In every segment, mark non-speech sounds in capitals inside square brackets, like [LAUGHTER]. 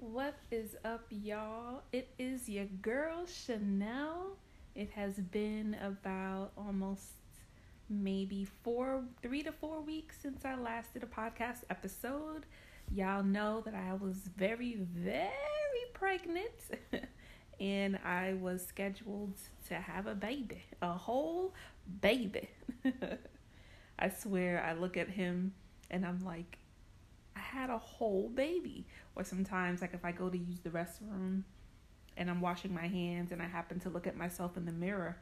What is up, y'all? It is your girl Chanel. It has been about almost maybe four, three to four weeks since I last did a podcast episode. Y'all know that I was very, very pregnant [LAUGHS] and I was scheduled to have a baby, a whole baby. [LAUGHS] I swear, I look at him and I'm like, had a whole baby. Or sometimes, like if I go to use the restroom and I'm washing my hands and I happen to look at myself in the mirror,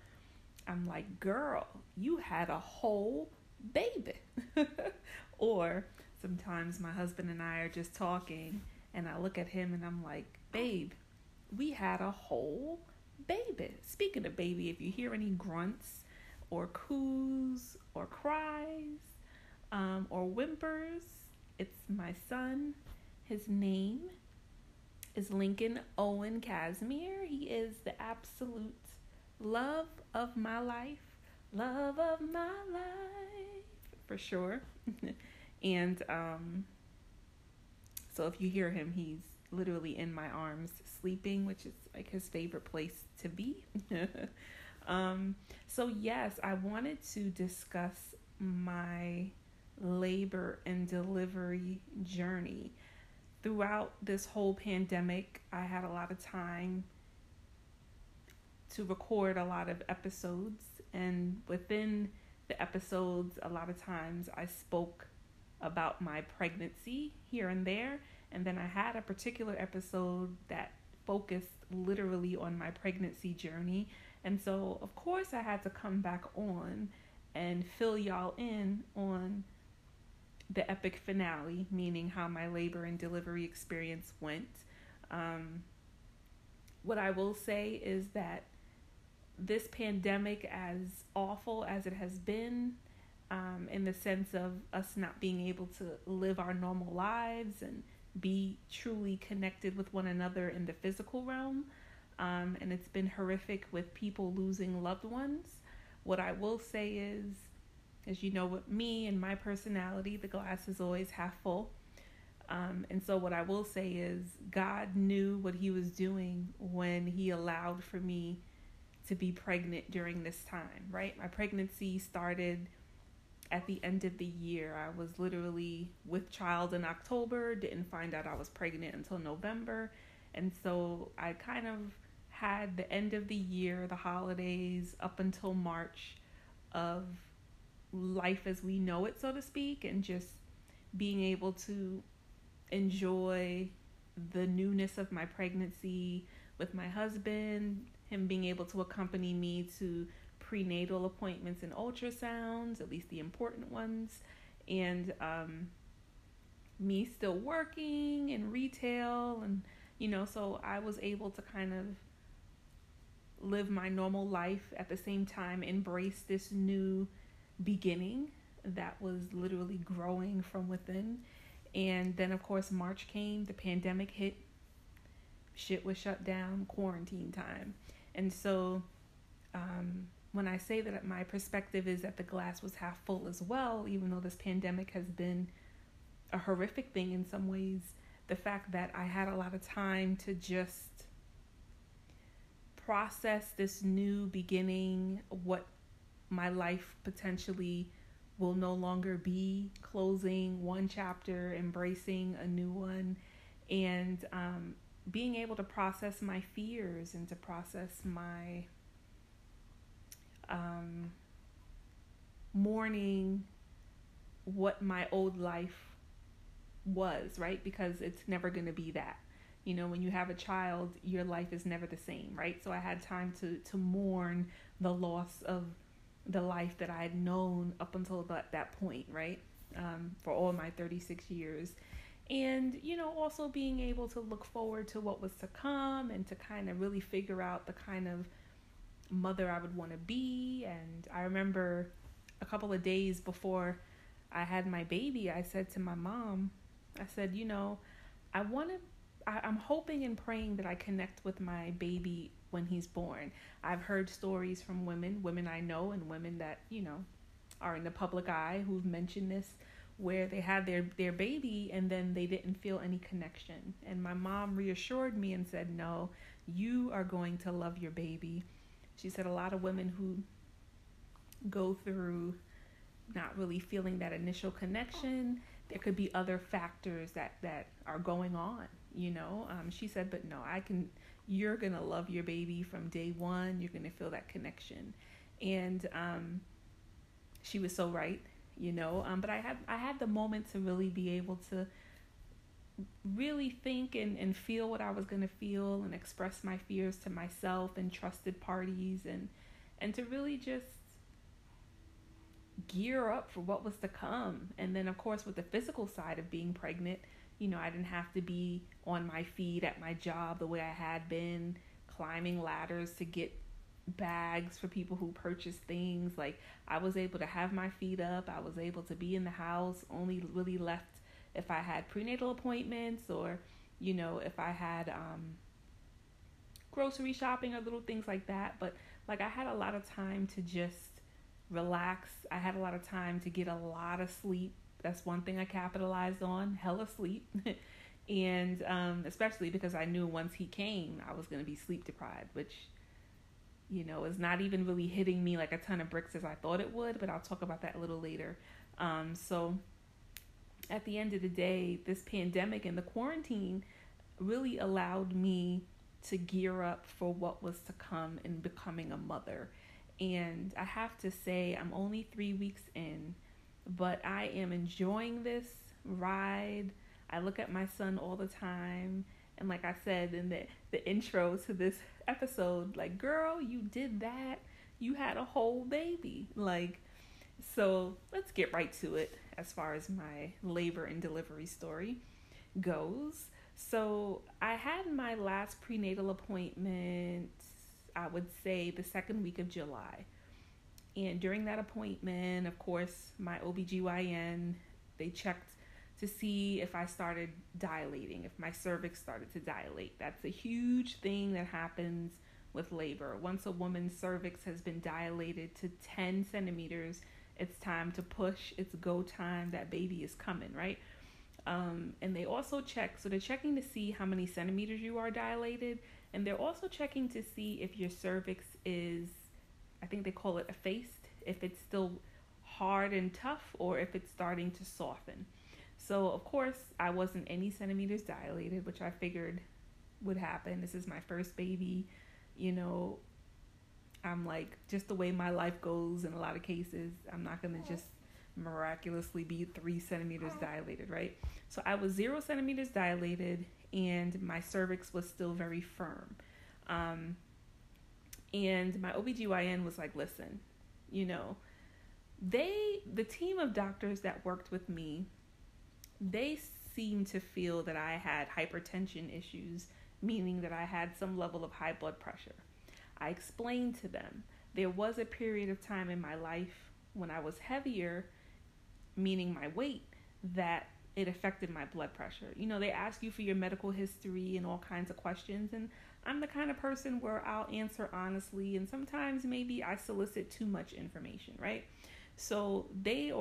I'm like, girl, you had a whole baby. [LAUGHS] or sometimes my husband and I are just talking and I look at him and I'm like, babe, we had a whole baby. Speaking of baby, if you hear any grunts or coos or cries um, or whimpers, it's my son. His name is Lincoln Owen Casimir. He is the absolute love of my life, love of my life, for sure. [LAUGHS] and um, so if you hear him, he's literally in my arms sleeping, which is like his favorite place to be. [LAUGHS] um, so, yes, I wanted to discuss my labor and delivery journey. Throughout this whole pandemic, I had a lot of time to record a lot of episodes, and within the episodes, a lot of times I spoke about my pregnancy here and there, and then I had a particular episode that focused literally on my pregnancy journey. And so, of course, I had to come back on and fill y'all in on the epic finale, meaning how my labor and delivery experience went. Um, what I will say is that this pandemic, as awful as it has been, um, in the sense of us not being able to live our normal lives and be truly connected with one another in the physical realm, um, and it's been horrific with people losing loved ones. What I will say is, as you know, with me and my personality, the glass is always half full. Um, and so, what I will say is, God knew what He was doing when He allowed for me to be pregnant during this time, right? My pregnancy started at the end of the year. I was literally with child in October, didn't find out I was pregnant until November. And so, I kind of had the end of the year, the holidays, up until March of life as we know it, so to speak, and just being able to enjoy the newness of my pregnancy with my husband, him being able to accompany me to prenatal appointments and ultrasounds, at least the important ones, and um, me still working in retail, and you know, so I was able to kind of live my normal life at the same time, embrace this new beginning that was literally growing from within. And then, of course, March came, the pandemic hit, shit was shut down, quarantine time. And so, um, when I say that my perspective is that the glass was half full as well, even though this pandemic has been a horrific thing in some ways, the fact that I had a lot of time to just process this new beginning, what my life potentially will no longer be closing one chapter, embracing a new one, and um, being able to process my fears and to process my um, mourning what my old life was, right? Because it's never going to be that. You know, when you have a child, your life is never the same, right? So I had time to to mourn the loss of the life that I had known up until that, that point, right? Um, for all my 36 years. And, you know, also being able to look forward to what was to come and to kind of really figure out the kind of mother I would want to be. And I remember a couple of days before I had my baby, I said to my mom, I said, you know, I want to, I'm hoping and praying that I connect with my baby when he's born. I've heard stories from women, women I know, and women that, you know, are in the public eye who've mentioned this where they had their their baby and then they didn't feel any connection. And my mom reassured me and said, "No, you are going to love your baby." She said a lot of women who go through not really feeling that initial connection, there could be other factors that that are going on, you know. Um, she said, "But no, I can you're going to love your baby from day 1. You're going to feel that connection." And um she was so right you know um, but i had i had the moment to really be able to really think and, and feel what i was going to feel and express my fears to myself and trusted parties and and to really just gear up for what was to come and then of course with the physical side of being pregnant you know i didn't have to be on my feet at my job the way i had been climbing ladders to get bags for people who purchase things. Like I was able to have my feet up. I was able to be in the house. Only really left if I had prenatal appointments or, you know, if I had um, grocery shopping or little things like that. But like I had a lot of time to just relax. I had a lot of time to get a lot of sleep. That's one thing I capitalized on. Hella sleep. [LAUGHS] and um, especially because I knew once he came, I was going to be sleep deprived, which you know, is not even really hitting me like a ton of bricks as I thought it would, but I'll talk about that a little later. Um, so, at the end of the day, this pandemic and the quarantine really allowed me to gear up for what was to come in becoming a mother. And I have to say, I'm only three weeks in, but I am enjoying this ride. I look at my son all the time. And like I said in the, the intro to this episode like girl you did that you had a whole baby like so let's get right to it as far as my labor and delivery story goes so i had my last prenatal appointment i would say the second week of july and during that appointment of course my obgyn they checked to see if I started dilating, if my cervix started to dilate. That's a huge thing that happens with labor. Once a woman's cervix has been dilated to 10 centimeters, it's time to push. It's go time. That baby is coming, right? Um, and they also check, so they're checking to see how many centimeters you are dilated. And they're also checking to see if your cervix is, I think they call it effaced, if it's still hard and tough or if it's starting to soften. So, of course, I wasn't any centimeters dilated, which I figured would happen. This is my first baby. You know, I'm like, just the way my life goes in a lot of cases, I'm not going to just miraculously be three centimeters dilated, right? So I was zero centimeters dilated and my cervix was still very firm. Um, and my OBGYN was like, listen, you know, they, the team of doctors that worked with me, they seemed to feel that I had hypertension issues, meaning that I had some level of high blood pressure. I explained to them there was a period of time in my life when I was heavier, meaning my weight, that it affected my blood pressure. You know, they ask you for your medical history and all kinds of questions, and I'm the kind of person where I'll answer honestly, and sometimes maybe I solicit too much information, right? So they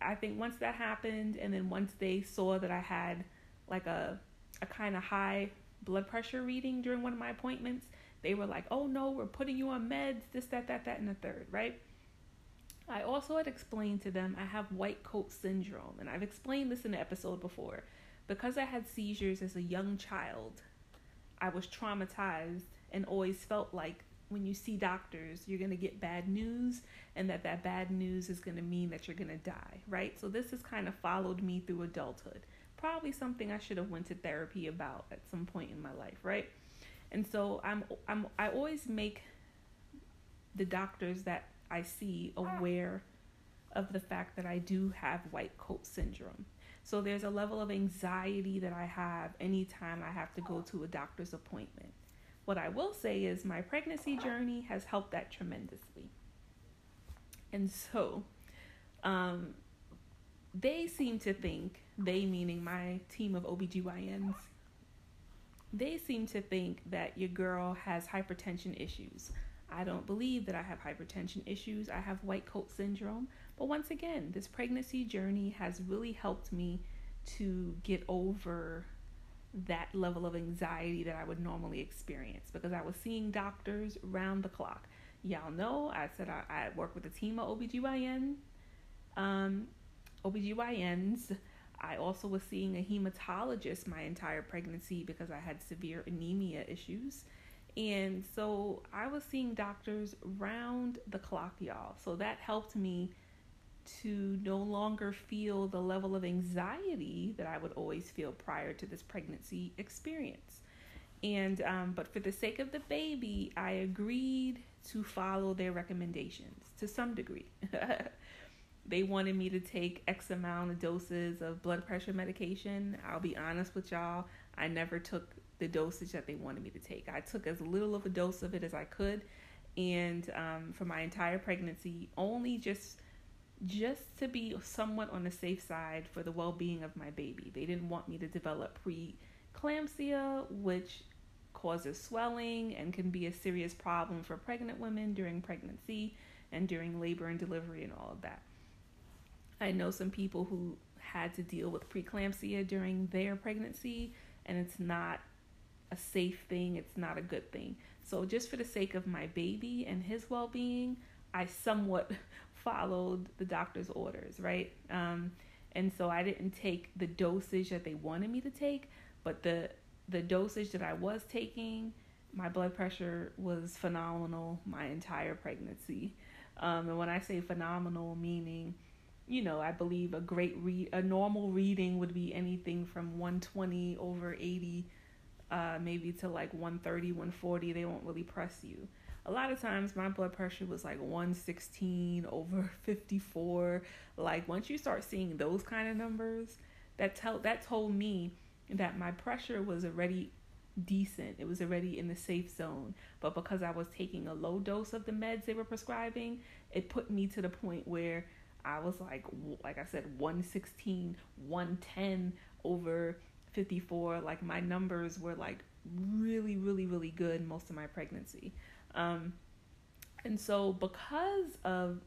I think once that happened, and then once they saw that I had like a a kind of high blood pressure reading during one of my appointments, they were like, "Oh no, we're putting you on meds, this, that, that, that, and the third, right?" I also had explained to them I have white coat syndrome, and I've explained this in an episode before. Because I had seizures as a young child, I was traumatized and always felt like when you see doctors, you're going to get bad news and that that bad news is going to mean that you're going to die, right? So this has kind of followed me through adulthood. Probably something I should have went to therapy about at some point in my life, right? And so I'm I'm I always make the doctors that I see aware of the fact that I do have white coat syndrome. So there's a level of anxiety that I have anytime I have to go to a doctor's appointment. What I will say is my pregnancy journey has helped that tremendously. And so, um, they seem to think, they meaning my team of OBGYNs, they seem to think that your girl has hypertension issues. I don't believe that I have hypertension issues. I have white coat syndrome. But once again, this pregnancy journey has really helped me to get over that level of anxiety that I would normally experience because I was seeing doctors round the clock. Y'all know I said I, I work with a team of OBGYN, um, OBGYNs. I also was seeing a hematologist my entire pregnancy because I had severe anemia issues. And so I was seeing doctors round the clock, y'all. So that helped me to no longer feel the level of anxiety that I would always feel prior to this pregnancy experience. And um, but for the sake of the baby, I agreed to follow their recommendations to some degree. [LAUGHS] they wanted me to take X amount of doses of blood pressure medication. I'll be honest with y'all, I never took the dosage that they wanted me to take. I took as little of a dose of it as I could, and um, for my entire pregnancy, only just just to be somewhat on the safe side for the well being of my baby. They didn't want me to develop preeclampsia, which causes swelling and can be a serious problem for pregnant women during pregnancy and during labor and delivery and all of that. I know some people who had to deal with preeclampsia during their pregnancy, and it's not a safe thing, it's not a good thing. So, just for the sake of my baby and his well being, I somewhat followed the doctor's orders, right? Um, and so I didn't take the dosage that they wanted me to take, but the the dosage that I was taking, my blood pressure was phenomenal my entire pregnancy. Um, and when I say phenomenal, meaning, you know, I believe a great read, a normal reading would be anything from 120 over 80, uh, maybe to like 130, 140. They won't really press you a lot of times my blood pressure was like 116 over [LAUGHS] 54 like once you start seeing those kind of numbers that tell that told me that my pressure was already decent. It was already in the safe zone. But because i was taking a low dose of the meds they were prescribing it put me to the point where i was like like i said 116 110 over 54 like my numbers were like really really really good most of my pregnancy um, and so, because of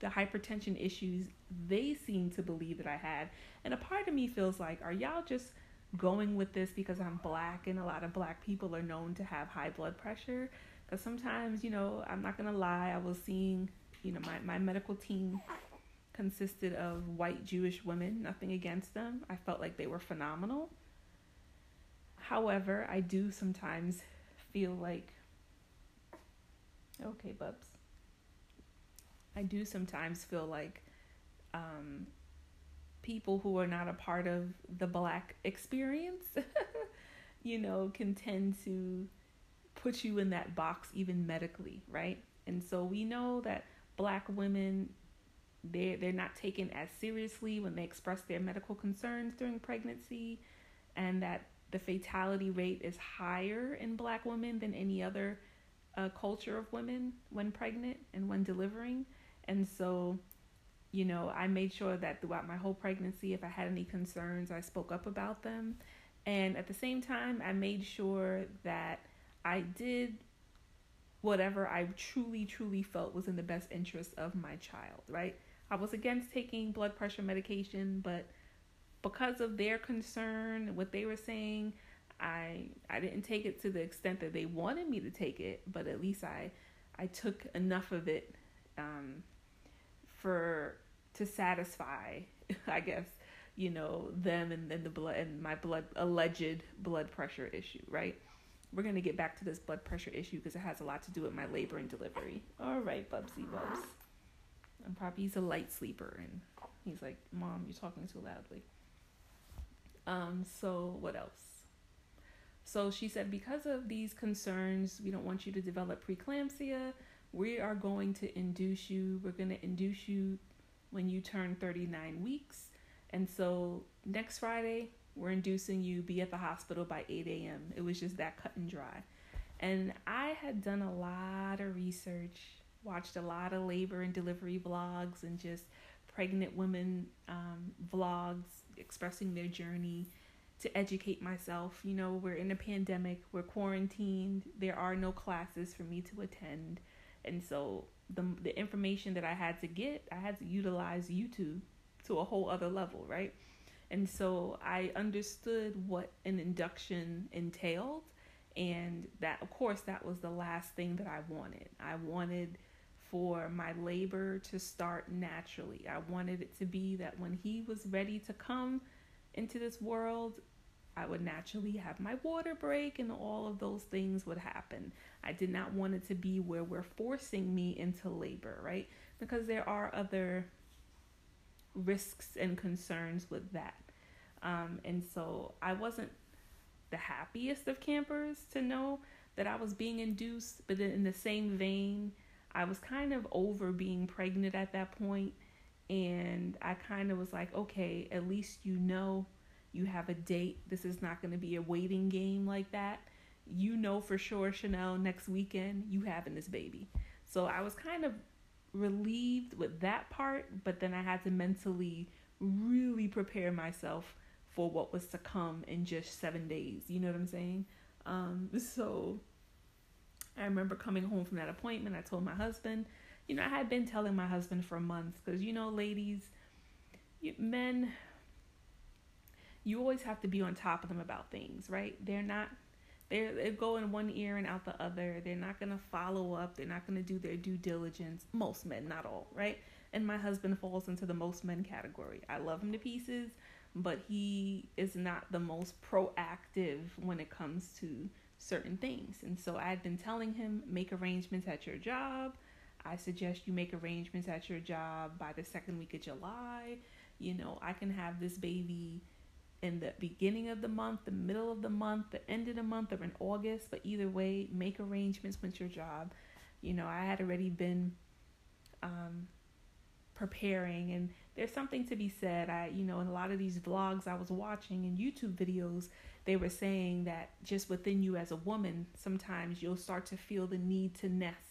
the hypertension issues they seem to believe that I had, and a part of me feels like, are y'all just going with this because I'm black and a lot of black people are known to have high blood pressure? Because sometimes, you know, I'm not gonna lie, I was seeing, you know, my, my medical team consisted of white Jewish women, nothing against them. I felt like they were phenomenal. However, I do sometimes feel like Okay, Bubs. I do sometimes feel like um, people who are not a part of the black experience, [LAUGHS] you know, can tend to put you in that box even medically, right? And so we know that black women they they're not taken as seriously when they express their medical concerns during pregnancy and that the fatality rate is higher in black women than any other a culture of women when pregnant and when delivering. And so, you know, I made sure that throughout my whole pregnancy, if I had any concerns, I spoke up about them. And at the same time, I made sure that I did whatever I truly, truly felt was in the best interest of my child, right? I was against taking blood pressure medication, but because of their concern, what they were saying, I I didn't take it to the extent that they wanted me to take it, but at least I I took enough of it um, for to satisfy, [LAUGHS] I guess, you know, them and then the blood and my blood alleged blood pressure issue, right? We're gonna get back to this blood pressure issue because it has a lot to do with my labor and delivery. All right, Bubsy Bubs. And probably he's a light sleeper, and he's like, "Mom, you're talking too loudly." Um. So what else? So she said, because of these concerns, we don't want you to develop preeclampsia. We are going to induce you. We're going to induce you when you turn 39 weeks. And so next Friday, we're inducing you be at the hospital by 8 a.m. It was just that cut and dry. And I had done a lot of research, watched a lot of labor and delivery vlogs, and just pregnant women um, vlogs expressing their journey to educate myself. You know, we're in a pandemic, we're quarantined, there are no classes for me to attend. And so the the information that I had to get, I had to utilize YouTube to a whole other level, right? And so I understood what an induction entailed and that of course that was the last thing that I wanted. I wanted for my labor to start naturally. I wanted it to be that when he was ready to come into this world, I would naturally have my water break and all of those things would happen. I did not want it to be where we're forcing me into labor, right? Because there are other risks and concerns with that. Um, and so I wasn't the happiest of campers to know that I was being induced, but in the same vein, I was kind of over being pregnant at that point, and I kind of was like, okay, at least you know you have a date. This is not going to be a waiting game like that. You know for sure, Chanel, next weekend you having this baby. So I was kind of relieved with that part, but then I had to mentally really prepare myself for what was to come in just seven days. You know what I'm saying? Um, [LAUGHS] so I remember coming home from that appointment. I told my husband, you know, I had been telling my husband for months because, you know, ladies, you, men, you always have to be on top of them about things, right? They're not, they're, they go in one ear and out the other. They're not going to follow up. They're not going to do their due diligence. Most men, not all, right? And my husband falls into the most men category. I love him to pieces, but he is not the most proactive when it comes to certain things. And so I had been telling him, make arrangements at your job. I suggest you make arrangements at your job by the second week of July. You know, I can have this baby in the beginning of the month, the middle of the month, the end of the month, or in August. But either way, make arrangements with your job. You know, I had already been um, preparing, and there's something to be said. I, you know, in a lot of these vlogs I was watching and YouTube videos, they were saying that just within you as a woman, sometimes you'll start to feel the need to nest,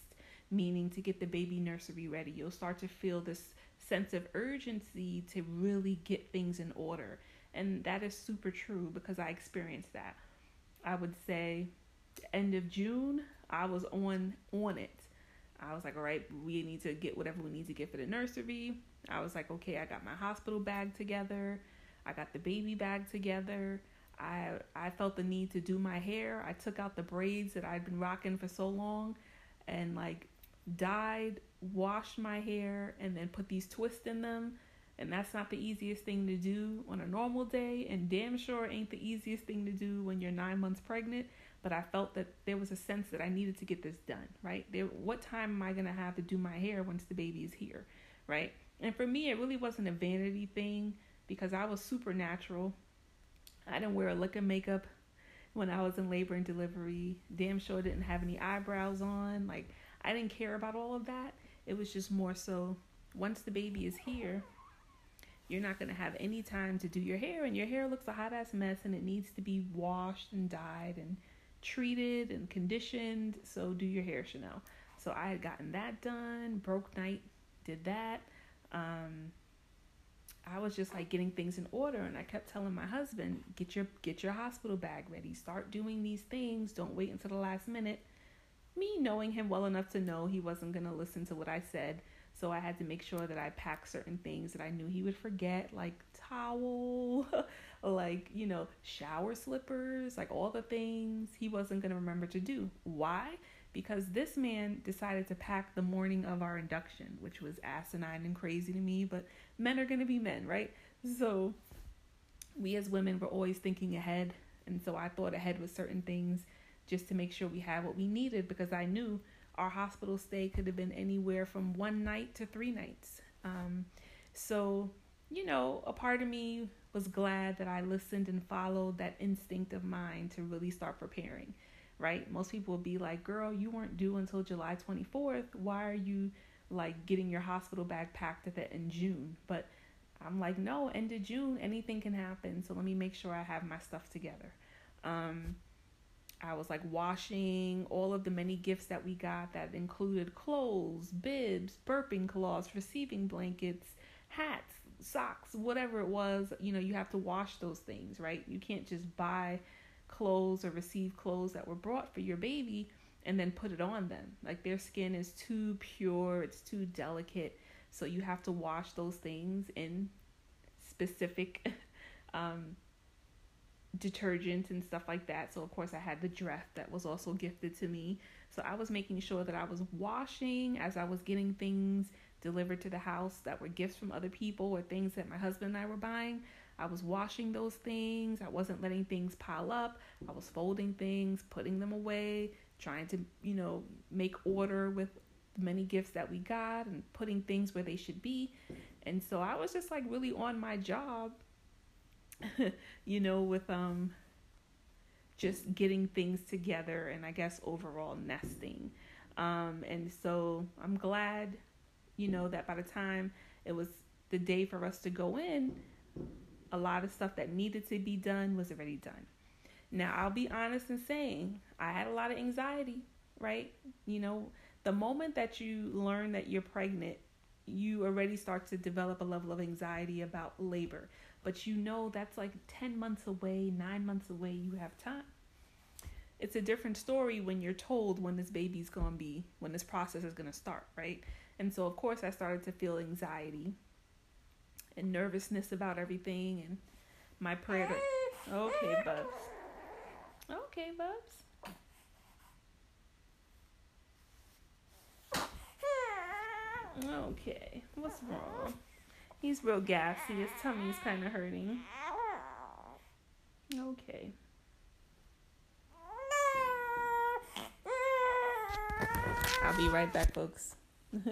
meaning to get the baby nursery ready. You'll start to feel this sense of urgency to really get things in order. And that is super true because I experienced that. I would say end of June, I was on on it. I was like, all right, we need to get whatever we need to get for the nursery. I was like, okay, I got my hospital bag together. I got the baby bag together. I I felt the need to do my hair. I took out the braids that I'd been rocking for so long and like dyed, washed my hair and then put these twists in them. And that's not the easiest thing to do on a normal day and damn sure ain't the easiest thing to do when you're 9 months pregnant, but I felt that there was a sense that I needed to get this done, right? There what time am I to have to do my hair once the baby is here, right? And for me it really wasn't a vanity thing because I was supernatural I didn't wear a lick of makeup when I was in labor and delivery. Damn sure didn't have any eyebrows on. Like I didn't care about all of that. It was just more so once the baby is here, you're not gonna have any time to do your hair and your hair looks a hot ass mess and it needs to be washed and dyed and treated and conditioned. So do your hair, Chanel. So I had gotten that done, broke night, did that. Um, I was just like getting things in order and I kept telling my husband, get your get your hospital bag ready. Start doing these things. Don't wait until the last minute. Me knowing him well enough to know he wasn't going to listen to what I said, so I had to make sure that I packed certain things that I knew he would forget, like towel, [LAUGHS] like, you know, shower slippers, like all the things he wasn't going to remember to do. Why? because this man decided to pack the morning of our induction, which was asinine and crazy to me, but men are going to be men, right? So we as women were always thinking ahead, and so I thought ahead with certain things just to make sure we had what we needed because I knew our hospital stay could have been anywhere from one night to three nights. Um, so, you know, a part of me was glad that I listened and followed that instinct of mine to really start preparing right? Most people will be like, girl, you weren't due until July 24th. Why are you like getting your hospital bag packed at the in June? But I'm like, no, end of June, anything can happen. So let me make sure I have my stuff together. Um, I was like washing all of the many gifts that we got that included clothes, bibs, burping cloths, receiving blankets, hats, socks, whatever it was. You know, you have to wash those things, right? You can't just buy clothes or receive clothes that were brought for your baby and then put it on them. Like their skin is too pure, it's too delicate. So you have to wash those things in specific [LAUGHS] um, detergents and stuff like that. So of course I had the Dreft that was also gifted to me. So I was making sure that I was washing as I was getting things delivered to the house that were gifts from other people or things that my husband and I were buying. I was washing those things. I wasn't letting things pile up. I was folding things, putting them away, trying to, you know, make order with many gifts that we got and putting things where they should be. And so I was just like really on my job, [LAUGHS] you know, with um just getting things together and I guess overall nesting. Um and so I'm glad, you know, that by the time it was the day for us to go in, a lot of stuff that needed to be done was already done. Now, I'll be honest in saying I had a lot of anxiety, right? You know, the moment that you learn that you're pregnant, you already start to develop a level of anxiety about labor. But you know that's like 10 months away, nine months away, you have time. It's a different story when you're told when this baby's to be, when this process is to start, right? And so, of course, I started to feel anxiety and nervousness about everything and my prayer to, [LAUGHS] okay bubs okay bubs [LAUGHS] okay what's wrong he's real gassy his tummy's kind of hurting okay I'll be right back folks [LAUGHS]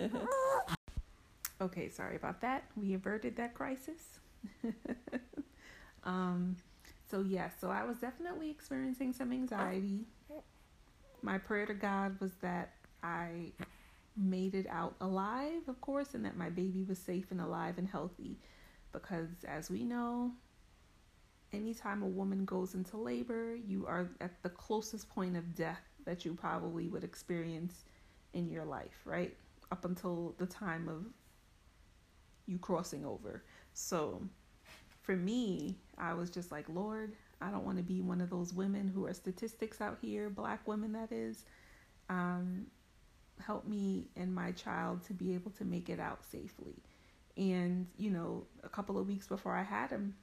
Okay, sorry about that. We averted that crisis. [LAUGHS] um, so yeah, so I was definitely experiencing some anxiety. My prayer to God was that I made it out alive, of course, and that my baby was safe and alive and healthy. Because as we know, anytime a woman goes into labor, you are at the closest point of death that you probably would experience in your life, right? Up until the time of you crossing over. So for me, I was just like, Lord, I don't want to be one of those women who are statistics out here, black women, that is. Um, help me and my child to be able to make it out safely. And, you know, a couple of weeks before I had him,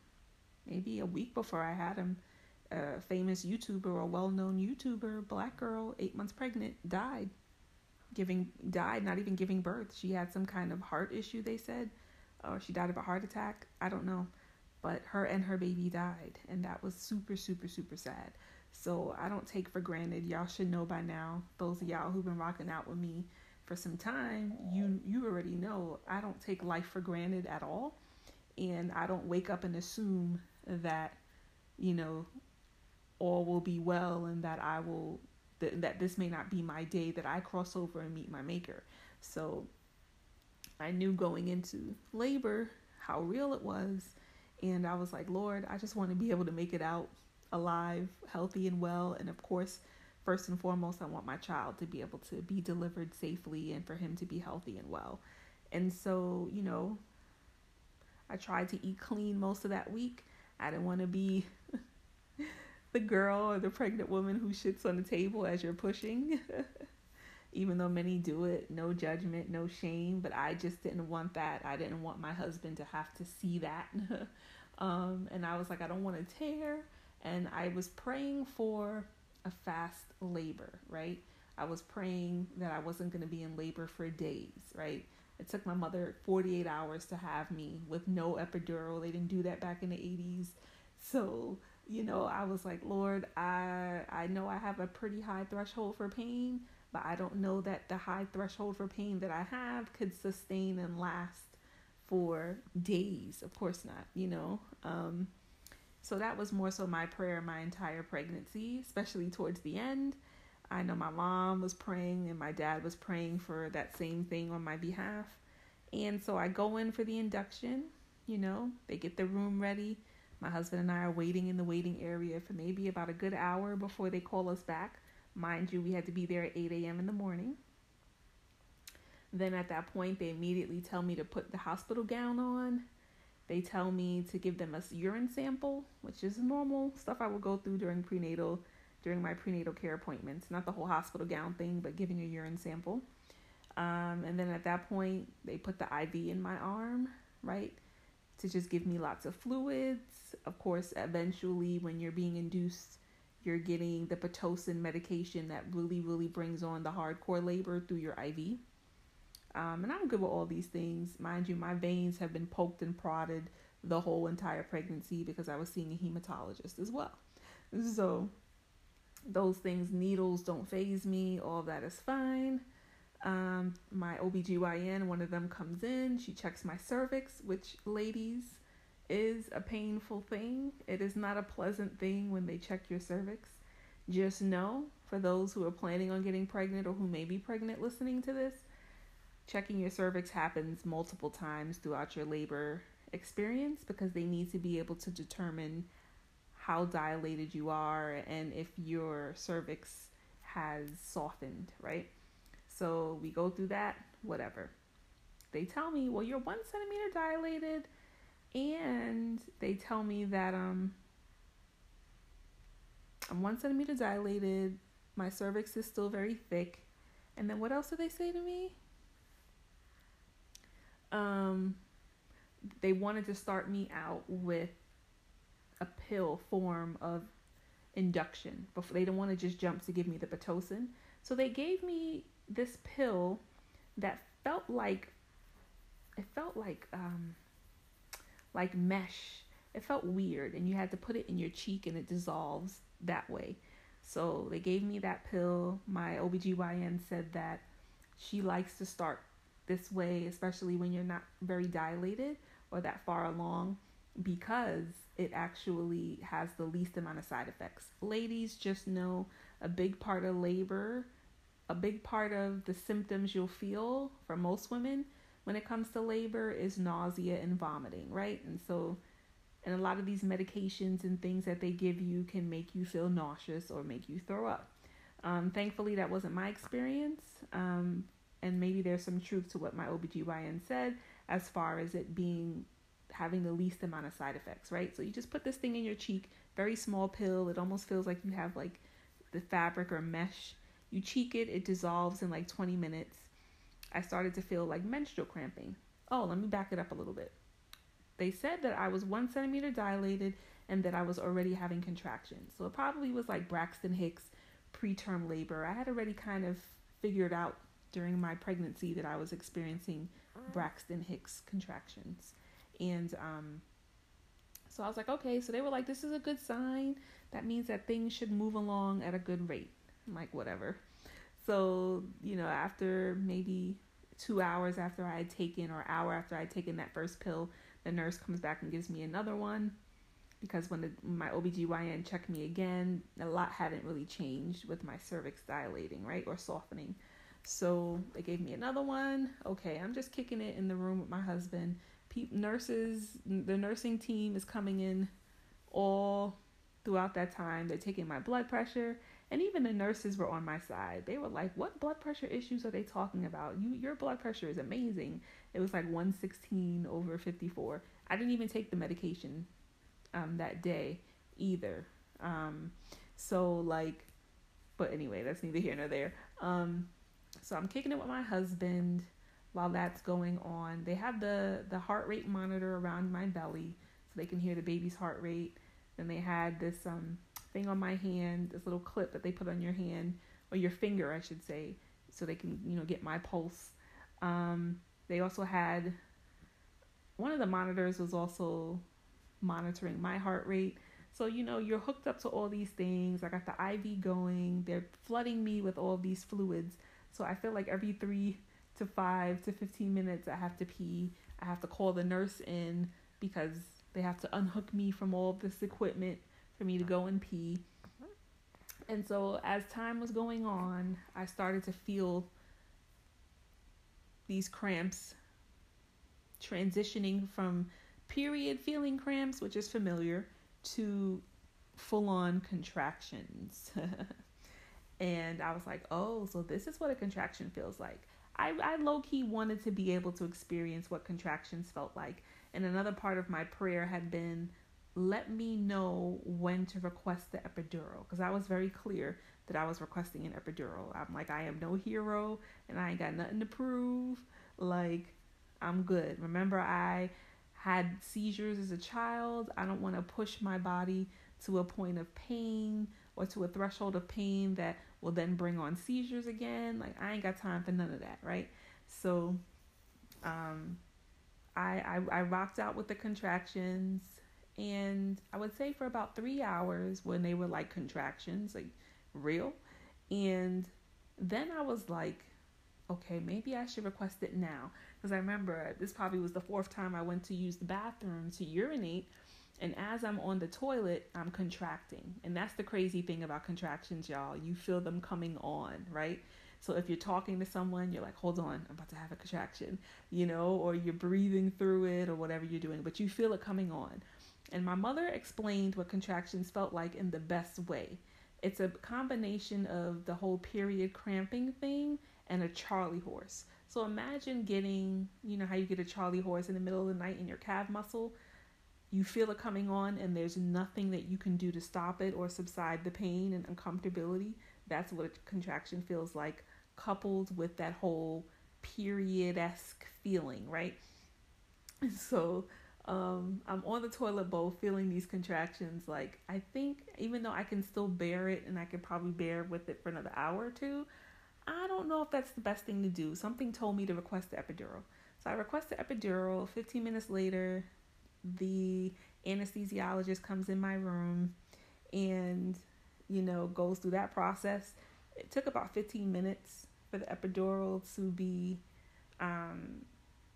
maybe a week before I had him, a famous YouTuber, a well known YouTuber, black girl, eight months pregnant, died. Giving, died, not even giving birth. She had some kind of heart issue, they said or she died of a heart attack. I don't know. But her and her baby died, and that was super, super, super sad. So I don't take for granted. Y'all should know by now. Those of y'all who've been rocking out with me for some time, you you already know I don't take life for granted at all, and I don't wake up and assume that, you know, all will be well and that I will that that this may not be my day that I cross over and meet my maker. So I knew going into labor how real it was. And I was like, Lord, I just want to be able to make it out alive, healthy, and well. And of course, first and foremost, I want my child to be able to be delivered safely and for him to be healthy and well. And so, you know, I tried to eat clean most of that week. I didn't want to be [LAUGHS] the girl or the pregnant woman who shits on the table as you're pushing. [LAUGHS] even though many do it, no judgment, no shame, but I just didn't want that. I didn't want my husband to have to see that. [LAUGHS] um, and I was like, I don't want to tear. And I was praying for a fast labor, right? I was praying that I wasn't going to be in labor for days, right? It took my mother 48 hours to have me with no epidural. They didn't do that back in the 80s. So, you know, I was like, Lord, I I know I have a pretty high threshold for pain, but I don't know that the high threshold for pain that I have could sustain and last for days. Of course not, you know. Um, so that was more so my prayer my entire pregnancy, especially towards the end. I know my mom was praying and my dad was praying for that same thing on my behalf. And so I go in for the induction, you know, they get the room ready. My husband and I are waiting in the waiting area for maybe about a good hour before they call us back. Mind you, we had to be there at 8 a.m. in the morning. Then at that point, they immediately tell me to put the hospital gown on. They tell me to give them a urine sample, which is normal stuff I would go through during prenatal during my prenatal care appointments. Not the whole hospital gown thing, but giving a urine sample. Um, and then at that point, they put the IV in my arm, right, to just give me lots of fluids. Of course, eventually, when you're being induced, you're getting the Pitocin medication that really, really brings on the hardcore labor through your IV. Um, and I'm good with all these things. Mind you, my veins have been poked and prodded the whole entire pregnancy because I was seeing a hematologist as well. So, those things, needles don't phase me. All that is fine. Um, my OBGYN, one of them comes in, she checks my cervix, which, ladies, is a painful thing. It is not a pleasant thing when they check your cervix. Just know, for those who are planning on getting pregnant or who may be pregnant listening to this, checking your cervix happens multiple times throughout your labor experience because they need to be able to determine how dilated you are and if your cervix has softened, right? So we go through that, whatever. They tell me, well, you're one centimeter dilated, and they tell me that um I'm one centimeter dilated, my cervix is still very thick, and then what else do they say to me? Um, they wanted to start me out with a pill form of induction before they didn't want to just jump to give me the pitocin. So they gave me this pill that felt like it felt like um like mesh. It felt weird and you had to put it in your cheek and it dissolves that way. So they gave me that pill. My OBGYN said that she likes to start this way, especially when you're not very dilated or that far along, because it actually has the least amount of side effects. Ladies, just know a big part of labor a big part of the symptoms you'll feel for most women when it comes to labor is nausea and vomiting, right? And so, and a lot of these medications and things that they give you can make you feel nauseous or make you throw up. Um, thankfully, that wasn't my experience. Um, and maybe there's some truth to what my OBGYN said as far as it being having the least amount of side effects, right? So you just put this thing in your cheek, very small pill. It almost feels like you have like the fabric or mesh you cheek it, it dissolves in like 20 minutes. I started to feel like menstrual cramping. Oh, let me back it up a little bit. They said that I was one centimeter dilated and that I was already having contractions. So it probably was like Braxton Hicks preterm labor. I had already kind of figured out during my pregnancy that I was experiencing Braxton Hicks contractions. And um, so I was like, okay, so they were like, this is a good sign. That means that things should move along at a good rate. I'm like, whatever. So, you know, after maybe two hours after I had taken, or hour after I had taken that first pill, the nurse comes back and gives me another one. Because when the, my OBGYN checked me again, a lot hadn't really changed with my cervix dilating, right? Or softening. So they gave me another one. Okay, I'm just kicking it in the room with my husband. Pe- nurses, the nursing team is coming in all throughout that time. They're taking my blood pressure and even the nurses were on my side. They were like, "What blood pressure issues are they talking about? You your blood pressure is amazing." It was like 116 over 54. I didn't even take the medication um, that day either. Um, so like, but anyway, that's neither here nor there. Um, so I'm kicking it with my husband while that's going on. They have the the heart rate monitor around my belly so they can hear the baby's heart rate. Then they had this um thing on my hand, this little clip that they put on your hand or your finger, I should say, so they can you know get my pulse. Um, they also had one of the monitors was also monitoring my heart rate. So you know you're hooked up to all these things. I got the IV going. They're flooding me with all these fluids. So I feel like every three to five to 15 minutes I have to pee. I have to call the nurse in because they have to unhook me from all this equipment for me to go and pee. And so as time was going on, I started to feel these cramps transitioning from period feeling cramps, which is familiar, to full on contractions. [LAUGHS] and I was like, oh, so this is what a contraction feels like. I, I low key wanted to be able to experience what contractions felt like. And another part of my prayer had been let me know when to request the epidural because I was very clear that I was requesting an epidural. I'm like, I am no hero and I ain't got nothing to prove. Like, I'm good. Remember, I had seizures as a child. I don't want to push my body to a point of pain or to a threshold of pain that will then bring on seizures again. Like, I ain't got time for none of that, right? So, um, I, I, I rocked out with the contractions and I would say for about three hours when they were like contractions, like real. And then I was like, okay, maybe I should request it now. Because I remember this probably was the fourth time I went to use the bathroom to urinate. And as I'm on the toilet, I'm contracting. And that's the crazy thing about contractions, y'all. You feel them coming on, right? So if you're talking to someone, you're like, hold on, I'm about to have a contraction, you know, or you're breathing through it or whatever you're doing, but you feel it coming on. And my mother explained what contractions felt like in the best way. It's a combination of the whole period cramping thing and a Charlie horse. So imagine getting, you know, how you get a Charlie horse in the middle of the night in your calf muscle. You feel it coming on, and there's nothing that you can do to stop it or subside the pain and uncomfortability. That's what a contraction feels like, coupled with that whole period esque feeling, right? [LAUGHS] So um, I'm on the toilet bowl feeling these contractions. Like, I think even though I can still bear it and I could probably bear with it for another hour or two, I don't know if that's the best thing to do. Something told me to request the epidural. So I request the epidural. 15 minutes later, the anesthesiologist comes in my room and, you know, goes through that process. It took about 15 minutes for the epidural to be um,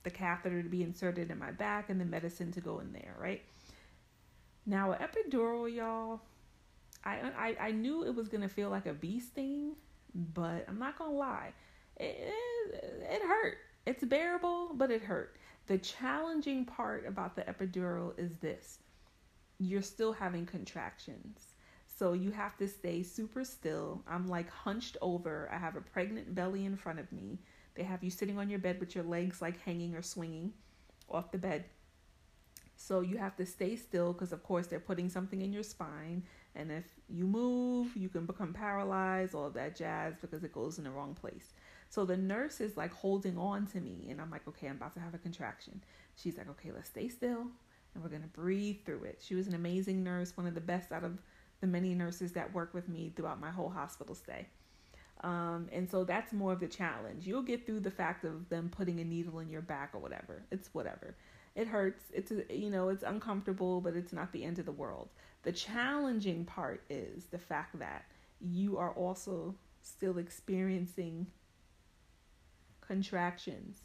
the catheter to be inserted in my back and the medicine to go in there, right? Now, epidural, y'all, I, I, I knew it was going to feel like a bee sting, but I'm not going to lie. It, it, it hurt. It's bearable, but it hurt. The challenging part about the epidural is this you're still having contractions. So you have to stay super still. I'm like hunched over. I have a pregnant belly in front of me. They have you sitting on your bed with your legs like hanging or swinging off the bed. So you have to stay still because, of course, they're putting something in your spine. And if you move, you can become paralyzed, all that jazz, because it goes in the wrong place. So the nurse is like holding on to me, and I'm like, okay, I'm about to have a contraction. She's like, okay, let's stay still, and we're gonna breathe through it. She was an amazing nurse, one of the best out of the many nurses that worked with me throughout my whole hospital stay. Um, and so that's more of the challenge. You'll get through the fact of them putting a needle in your back or whatever. It's whatever. It hurts. It's you know it's uncomfortable, but it's not the end of the world. The challenging part is the fact that you are also still experiencing contractions,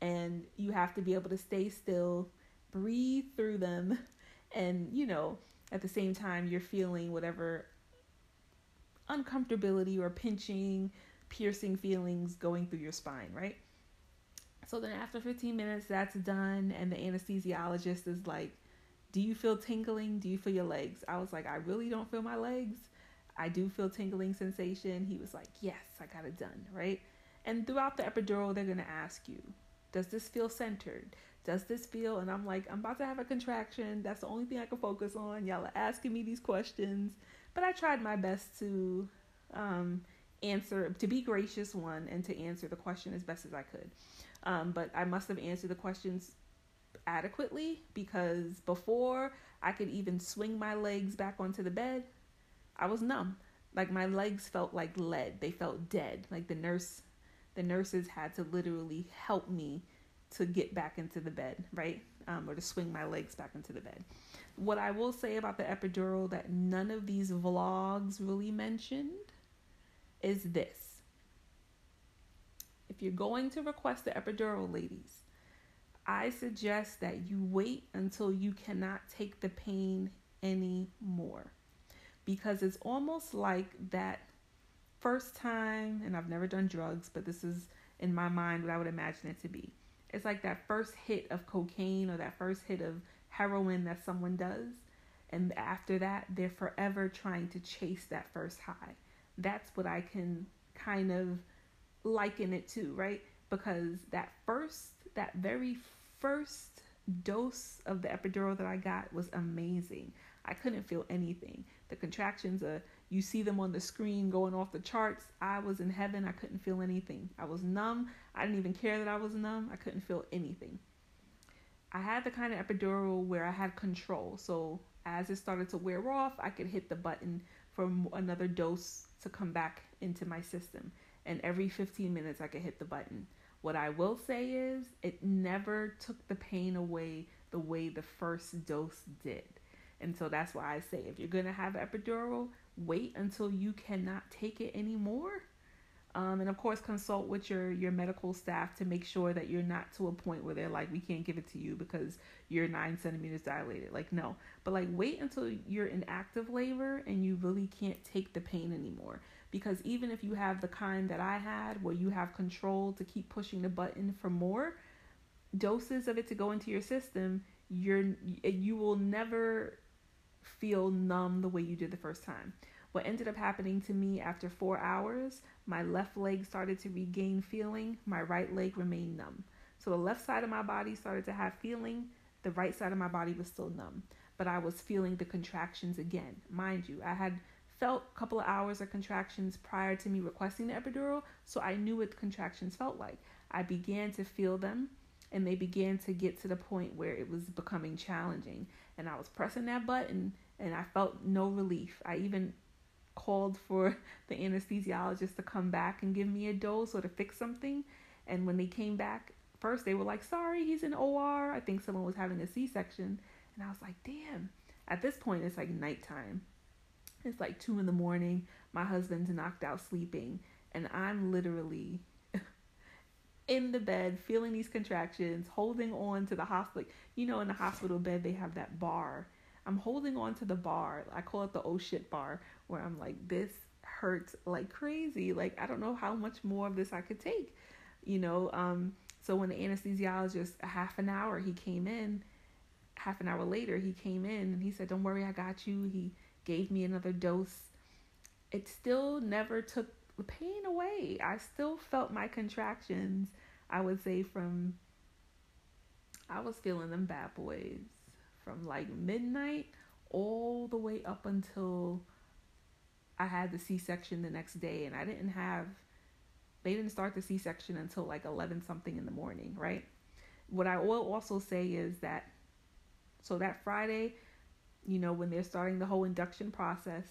and you have to be able to stay still, breathe through them, [LAUGHS] and you know at the same time you're feeling whatever uncomfortability or pinching, piercing feelings going through your spine, right? So then after 15 minutes, that's done, and the anesthesiologist is like, Do you feel tingling? Do you feel your legs? I was like, I really don't feel my legs. I do feel tingling sensation. He was like, Yes, I got it done, right? And throughout the epidural, they're gonna ask you, Does this feel centered? Does this feel? And I'm like, I'm about to have a contraction. That's the only thing I can focus on. Y'all are asking me these questions. But I tried my best to um, answer, to be gracious, one, and to answer the question as best as I could. Um, but I must have answered the questions adequately because before I could even swing my legs back onto the bed, I was numb. Like my legs felt like lead. They felt dead. Like the nurse, the nurses had to literally help me to get back into the bed, right? Um, or to swing my legs back into the bed. What I will say about the epidural that none of these vlogs really mentioned is this. If you're going to request the epidural, ladies, I suggest that you wait until you cannot take the pain anymore. Because it's almost like that first time, and I've never done drugs, but this is in my mind what I would imagine it to be. It's like that first hit of cocaine or that first hit of heroin that someone does. And after that, they're forever trying to chase that first high. That's what I can kind of liken it to, right? Because that first, that very first dose of the epidural that I got was amazing. I couldn't feel anything. The contractions, uh, you see them on the screen going off the charts. I was in heaven. I couldn't feel anything. I was numb. I didn't even care that I was numb. I couldn't feel anything. I had the kind of epidural where I had control. So as it started to wear off, I could hit the button for another dose to come back into my system. And every 15 minutes, I could hit the button. What I will say is, it never took the pain away the way the first dose did. And so that's why I say if you're going to have epidural, wait until you cannot take it anymore. Um, and of course, consult with your, your medical staff to make sure that you're not to a point where they're like, we can't give it to you because you're nine centimeters dilated. Like, no. But like, wait until you're in active labor and you really can't take the pain anymore because even if you have the kind that I had where you have control to keep pushing the button for more doses of it to go into your system, you're you will never feel numb the way you did the first time. What ended up happening to me after 4 hours, my left leg started to regain feeling, my right leg remained numb. So the left side of my body started to have feeling, the right side of my body was still numb, but I was feeling the contractions again. Mind you, I had felt a couple of hours of contractions prior to me requesting the epidural, so I knew what contractions felt like. I began to feel them, and they began to get to the point where it was becoming challenging. And I was pressing that button, and I felt no relief. I even called for [LAUGHS] the anesthesiologist to come back and give me a dose or to fix something. And when they came back, first they were like, sorry, he's in OR. I think someone was having a C section. And I was like, damn. At this point, it's like nighttime. It's like two in the morning. My husband's knocked out sleeping, and I'm literally in the bed feeling these contractions, holding on to the hospital. You know, in the hospital bed, they have that bar. I'm holding on to the bar. I call it the oh shit bar, where I'm like, this hurts like crazy. Like, I don't know how much more of this I could take, you know. Um, so when the anesthesiologist, a half an hour, he came in, half an hour later, he came in and he said, Don't worry, I got you. He gave me another dose, it still never took pain away. I still felt my contractions, I would say, from, I was feeling them bad boys from like midnight all the way up until I had the C section the next day. And I didn't have, they didn't start the C section until like 11 something in the morning, right? What I will also say is that, so that Friday, you know, when they're starting the whole induction process,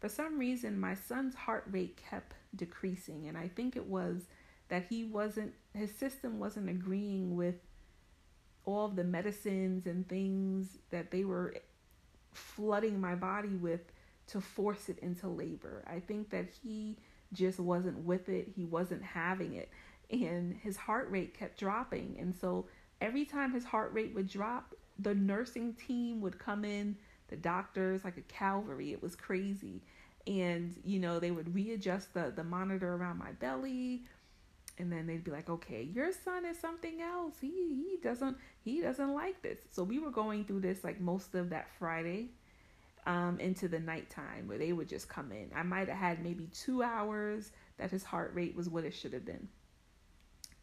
for some reason my son's heart rate kept decreasing. And I think it was that he wasn't, his system wasn't agreeing with all of the medicines and things that they were flooding my body with to force it into labor. I think that he just wasn't with it, he wasn't having it. And his heart rate kept dropping. And so every time his heart rate would drop, the nursing team would come in the doctors like a cavalry. It was crazy. And, you know, they would readjust the, the monitor around my belly. And then they'd be like, okay, your son is something else. He he doesn't he doesn't like this. So we were going through this like most of that Friday um, into the nighttime where they would just come in. I might have had maybe two hours that his heart rate was what it should have been.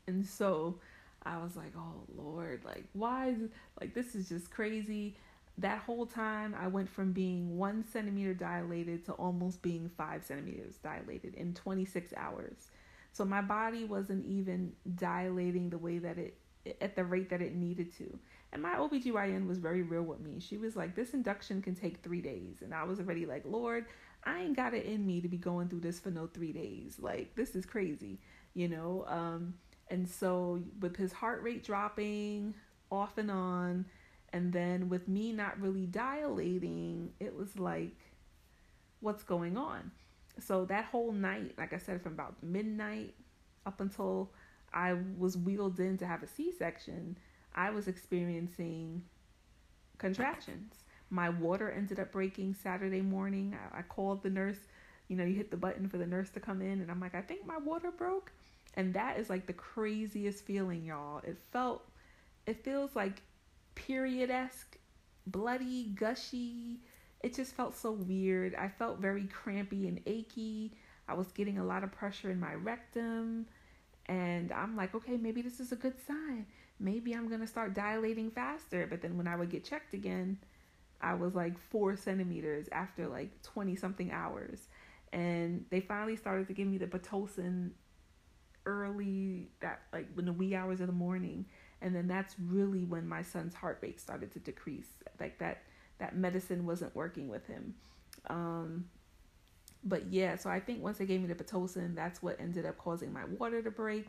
And so I was like, oh Lord, like why is like this is just crazy that whole time I went from being one centimeter dilated to almost being five centimeters dilated in 26 hours. So my body wasn't even dilating the way that it, at the rate that it needed to. And my OBGYN was very real with me. She was like, this induction can take three days. And I was already like, Lord, I ain't got it in me to be going through this for no three days. Like, this is crazy, you know? Um, and so with his heart rate dropping off and on, and then with me not really dilating, it was like, what's going on? So that whole night, like I said, from about midnight up until I was wheeled in to have a C section, I was experiencing contractions. My water ended up breaking Saturday morning. I, I called the nurse. You know, you hit the button for the nurse to come in, and I'm like, I think my water broke. And that is like the craziest feeling, y'all. It felt, it feels like period esque, bloody, gushy. It just felt so weird. I felt very crampy and achy. I was getting a lot of pressure in my rectum. And I'm like, okay, maybe this is a good sign. Maybe I'm going to start dilating faster. But then when I would get checked again, I was like four centimeters after like 20 something hours. And they finally started to give me the Pitocin early, that like in the wee hours of the morning. And then that's really when my son's heart rate started to decrease. Like that, that medicine wasn't working with him. Um, but yeah, so I think once they gave me the Pitocin, that's what ended up causing my water to break.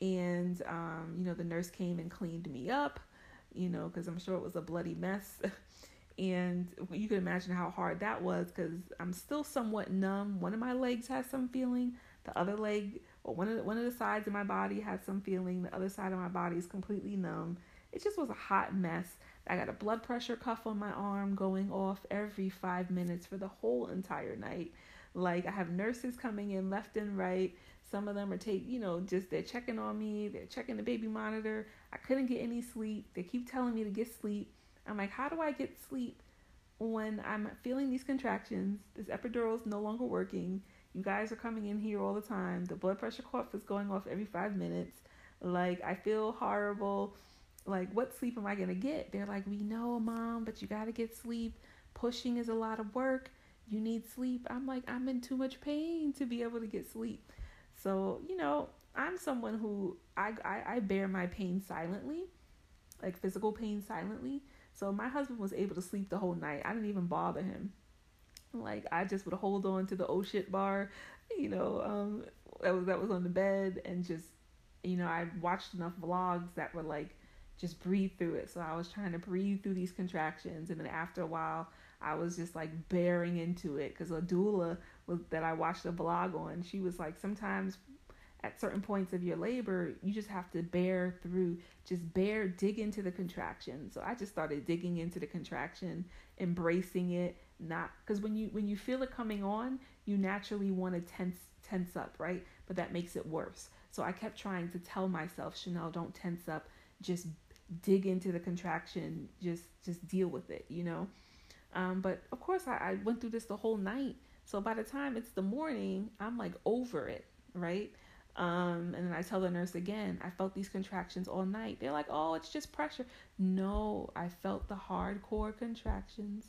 And, um, you know, the nurse came and cleaned me up, you know, because I'm sure it was a bloody mess. [LAUGHS] and you can imagine how hard that was because I'm still somewhat numb. One of my legs has some feeling, the other leg, one of the, one of the sides of my body has some feeling, the other side of my body is completely numb. It just was a hot mess. I got a blood pressure cuff on my arm going off every five minutes for the whole entire night. Like I have nurses coming in left and right. Some of them are take, you know, just they're checking on me. They're checking the baby monitor. I couldn't get any sleep. They keep telling me to get sleep. I'm like, how do I get sleep when I'm feeling these contractions? This epidural is no longer working. You guys are coming in here all the time. The blood pressure cuff is going off every five minutes. Like I feel horrible. Like what sleep am I gonna get? They're like, we know, mom, but you gotta get sleep. Pushing is a lot of work you need sleep. I'm like, I'm in too much pain to be able to get sleep. So, you know, I'm someone who I, I, I bear my pain silently, like physical pain silently. So my husband was able to sleep the whole night. I didn't even bother him. Like I just would hold on to the oh shit bar, you know, um, that was that was on the bed and just, you know, I watched enough vlogs that were like, just breathe through it. So I was trying to breathe through these contractions, and then after a while, I was just like bearing into it because a doula was that I watched a vlog on. She was like, sometimes at certain points of your labor, you just have to bear through, just bear, dig into the contraction. So I just started digging into the contraction, embracing it, not because when you when you feel it coming on, you naturally want to tense tense up, right? But that makes it worse. So I kept trying to tell myself, Chanel, don't tense up, just dig into the contraction, just just deal with it, you know. Um, but of course, I, I went through this the whole night. So by the time it's the morning, I'm like over it, right? Um, and then I tell the nurse again, I felt these contractions all night. They're like, oh, it's just pressure. No, I felt the hardcore contractions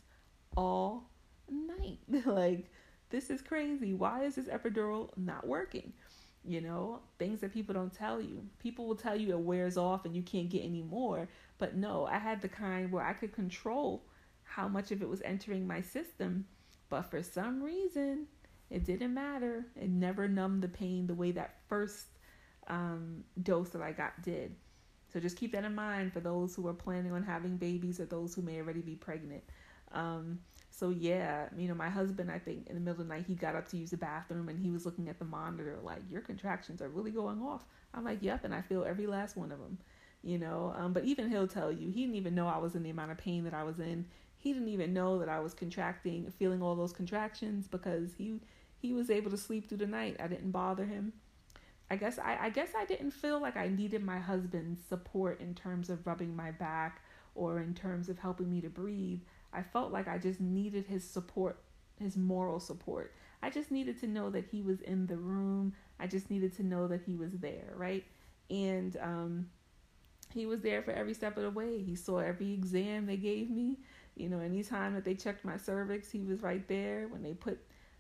all night. [LAUGHS] like, this is crazy. Why is this epidural not working? You know, things that people don't tell you. People will tell you it wears off and you can't get any more. But no, I had the kind where I could control how much of it was entering my system. But for some reason, it didn't matter. It never numbed the pain the way that first um, dose that I got did. So just keep that in mind for those who are planning on having babies or those who may already be pregnant. Um, so yeah, you know, my husband, I think in the middle of the night, he got up to use the bathroom and he was looking at the monitor like, your contractions are really going off. I'm like, yep, and I feel every last one of them, you know. Um, but even he'll tell you, he didn't even know I was in the amount of pain that I was in he didn't even know that I was contracting, feeling all those contractions because he he was able to sleep through the night. I didn't bother him. I guess I, I guess I didn't feel like I needed my husband's support in terms of rubbing my back or in terms of helping me to breathe. I felt like I just needed his support, his moral support. I just needed to know that he was in the room. I just needed to know that he was there, right? And um, he was there for every step of the way. He saw every exam they gave me. You know, anytime that they checked my cervix, he was right there. When they put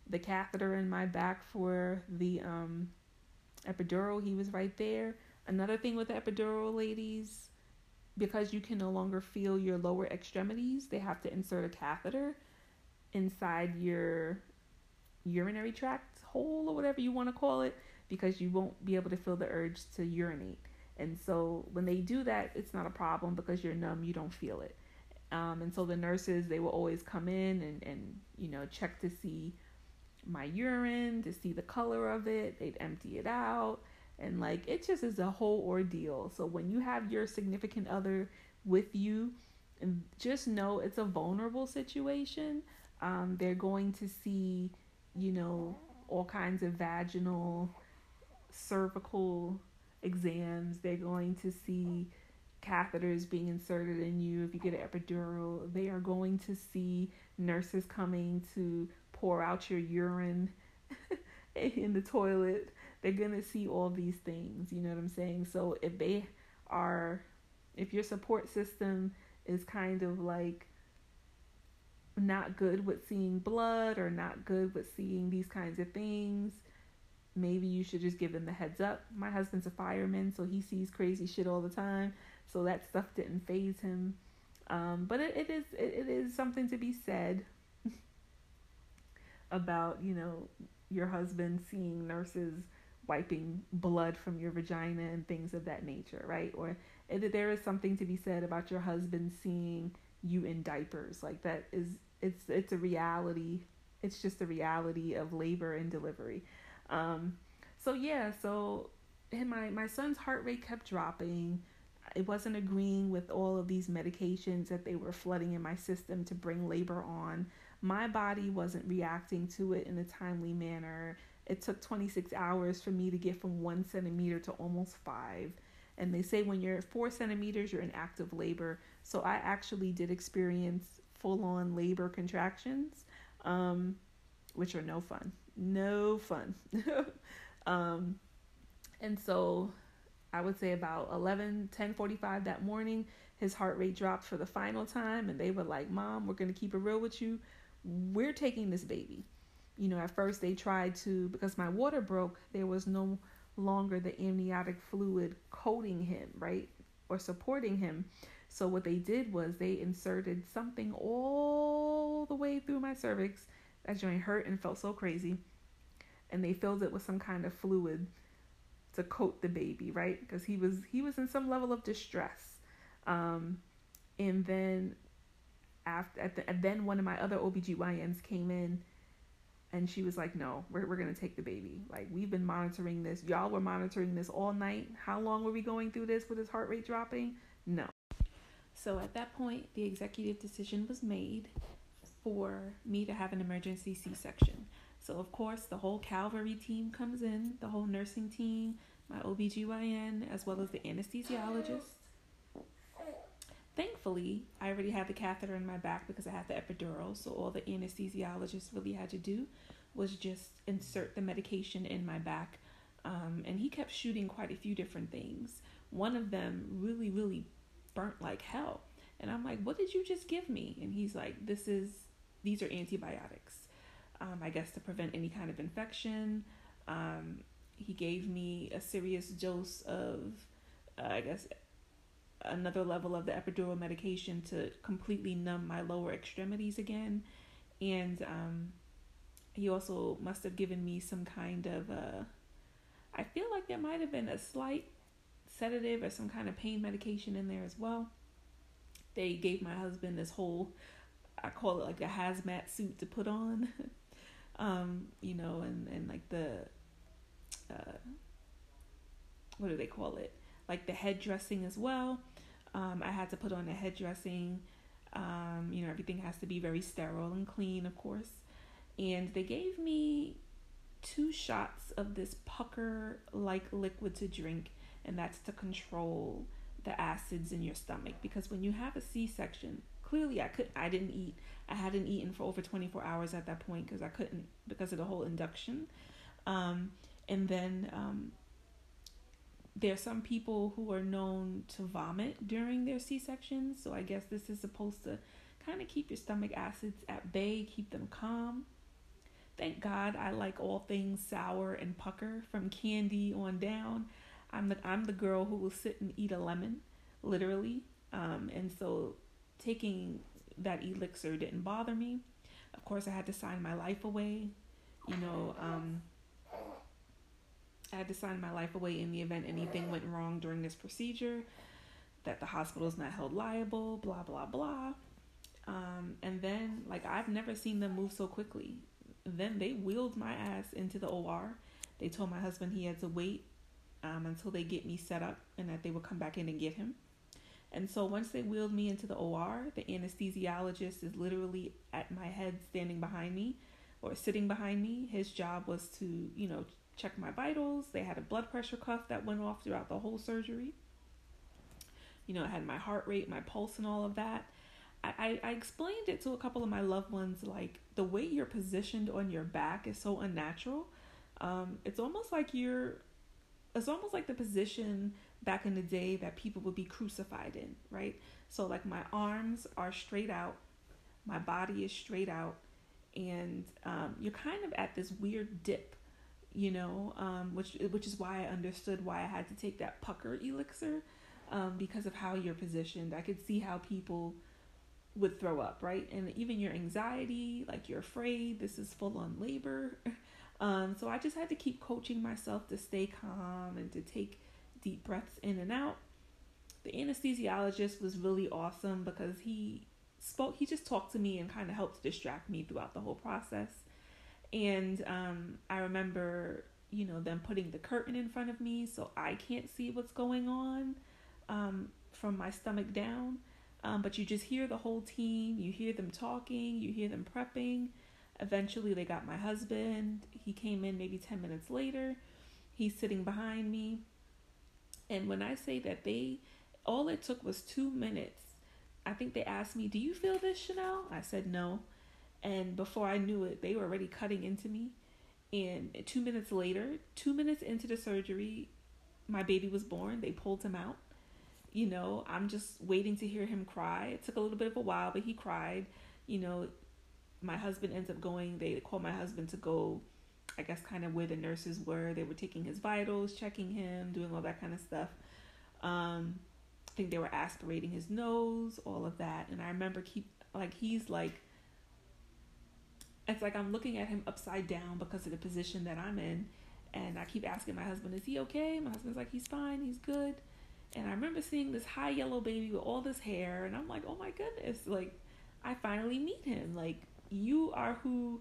the catheter in my back for the um, epidural, he was right there. Another thing with the epidural, ladies, because you can no longer feel your lower extremities, they have to insert a catheter inside your urinary tract hole or whatever you want to call it because you won't be able to feel the urge to urinate. And so when they do that, it's not a problem because you're numb, you don't feel it. Um, and so the nurses, they will always come in and, and, you know, check to see my urine, to see the color of it. They'd empty it out. And like, it just is a whole ordeal. So when you have your significant other with you, just know it's a vulnerable situation. Um, they're going to see, you know, all kinds of vaginal, cervical exams. They're going to see catheters being inserted in you if you get an epidural. They are going to see nurses coming to pour out your urine [LAUGHS] in the toilet. They're gonna see all these things. You know what I'm saying? So if they are, if your support system is kind of like not good with seeing blood or not good with seeing these kinds of things, maybe you should just give them the heads up. My husband's a fireman, so he sees crazy shit all the time. So that stuff didn't faze him. Um, but it, it is it, it is something to be said [LAUGHS] about you know your husband seeing nurses wiping blood from your vagina and things of that nature, right? Or there is something to be said about your husband seeing you in diapers. Like that is it's it's a reality. It's just a reality of labor and delivery. Um, so yeah, so and my my son's heart rate kept dropping. It wasn't agreeing with all of these medications that they were flooding in my system to bring labor on. My body wasn't reacting to it in a timely manner. It took 26 hours for me to get from one centimeter to almost five. And they say when you're at four centimeters, you're in active labor. So I actually did experience full on labor contractions, um, which are no fun. No fun. [LAUGHS] um, and so I would say about 11, 10 45 that morning, his heart rate dropped for the final time. And they were like, Mom, we're to keep it real with you. We're taking this baby. You know, at first they tried to, because my water broke, there was no longer the amniotic fluid coating him, right? Or supporting him. So what they did was they inserted something all the way through my cervix. That joint hurt and felt so crazy. And they filled it with some kind of fluid to coat the baby, right? Because he was he was in some level of distress. Um, and then after at the, and then one of my other OBGYNs came in and she was like, No, we're we're gonna take the baby. Like we've been monitoring this. Y'all were monitoring this all night. How long were we going through this with his heart rate dropping? No. So at that point, the executive decision was made for me to have an emergency C section. So, of course, the whole Calvary team comes in, the whole nursing team, my OBGYN, as well as the anesthesiologist. Thankfully, I already had the catheter in my back because I had the epidural, so all the anesthesiologist really had to do was just insert the medication in my back. Um, and he kept shooting quite a few different things. One of them really, really burnt like hell. And I'm like, what did you just give me? And he's like, this is, these are antibiotics. Um, I guess to prevent any kind of infection. Um, he gave me a serious dose of, uh, I guess, another level of the epidural medication to completely numb my lower extremities again. And um, he also must have given me some kind of, uh, I feel like there might have been a slight sedative or some kind of pain medication in there as well. They gave my husband this whole, I call it like a hazmat suit to put on, [LAUGHS] um, you know, and, and like the, uh, what do they call it? Like the head dressing as well. Um, I had to put on a head dressing. Um, you know, everything has to be very sterile and clean, of course. And they gave me two shots of this pucker like liquid to drink and that's to control the acids in your stomach because when you have a C-section, clearly I could I didn't eat. I hadn't eaten for over 24 hours at that point because I couldn't because of the whole induction. Um, and then um, there's some people who are known to vomit during their C-sections, so I guess this is supposed to kind of keep your stomach acids at bay, keep them calm. Thank God I like all things sour and pucker from candy on down. I'm the I'm the girl who will sit and eat a lemon, literally. Um, and so taking that elixir didn't bother me. Of course, I had to sign my life away. You know, um, I had to sign my life away in the event anything went wrong during this procedure, that the hospital is not held liable, blah, blah, blah. Um, and then, like, I've never seen them move so quickly. Then they wheeled my ass into the OR. They told my husband he had to wait um, until they get me set up and that they would come back in and get him. And so once they wheeled me into the OR, the anesthesiologist is literally at my head standing behind me or sitting behind me. His job was to, you know, check my vitals. They had a blood pressure cuff that went off throughout the whole surgery. You know, I had my heart rate, my pulse, and all of that. I, I, explained it to a couple of my loved ones like the way you're positioned on your back is so unnatural Um, it's almost like you're, it's almost like the position back in the day that people would be crucified in, right? So, like, my arms are straight out, my body is straight out, and um, you're kind of at this weird dip, you know, um, which which is why I understood why I had to take that pucker elixir, um, because of how you're positioned. I could see how people would throw up, right? And even your anxiety, like you're afraid, this is full on labor. [LAUGHS] Um, so I just had to keep coaching myself to stay calm and to take deep breaths in and out. The anesthesiologist was really awesome because he spoke, he just talked to me and kind of helped distract me throughout the whole process. And um, I remember, you know, them putting the curtain in front of me so I can't see what's going on um, from my stomach down. Um, but you just hear the whole team, you hear them talking, you hear them prepping. Eventually, they got my husband. He came in maybe 10 minutes later. He's sitting behind me. And when I say that they, all it took was two minutes. I think they asked me, Do you feel this, Chanel? I said no. And before I knew it, they were already cutting into me. And two minutes later, two minutes into the surgery, my baby was born. They pulled him out. You know, I'm just waiting to hear him cry. It took a little bit of a while, but he cried. You know, my husband ends up going, they called my husband to go I guess kind of where the nurses were. They were taking his vitals, checking him, doing all that kind of stuff. Um, I think they were aspirating his nose, all of that. And I remember keep like he's like it's like I'm looking at him upside down because of the position that I'm in. And I keep asking my husband, is he okay? My husband's like, he's fine, he's good. And I remember seeing this high yellow baby with all this hair, and I'm like, oh my goodness, like, I finally meet him. Like, you are who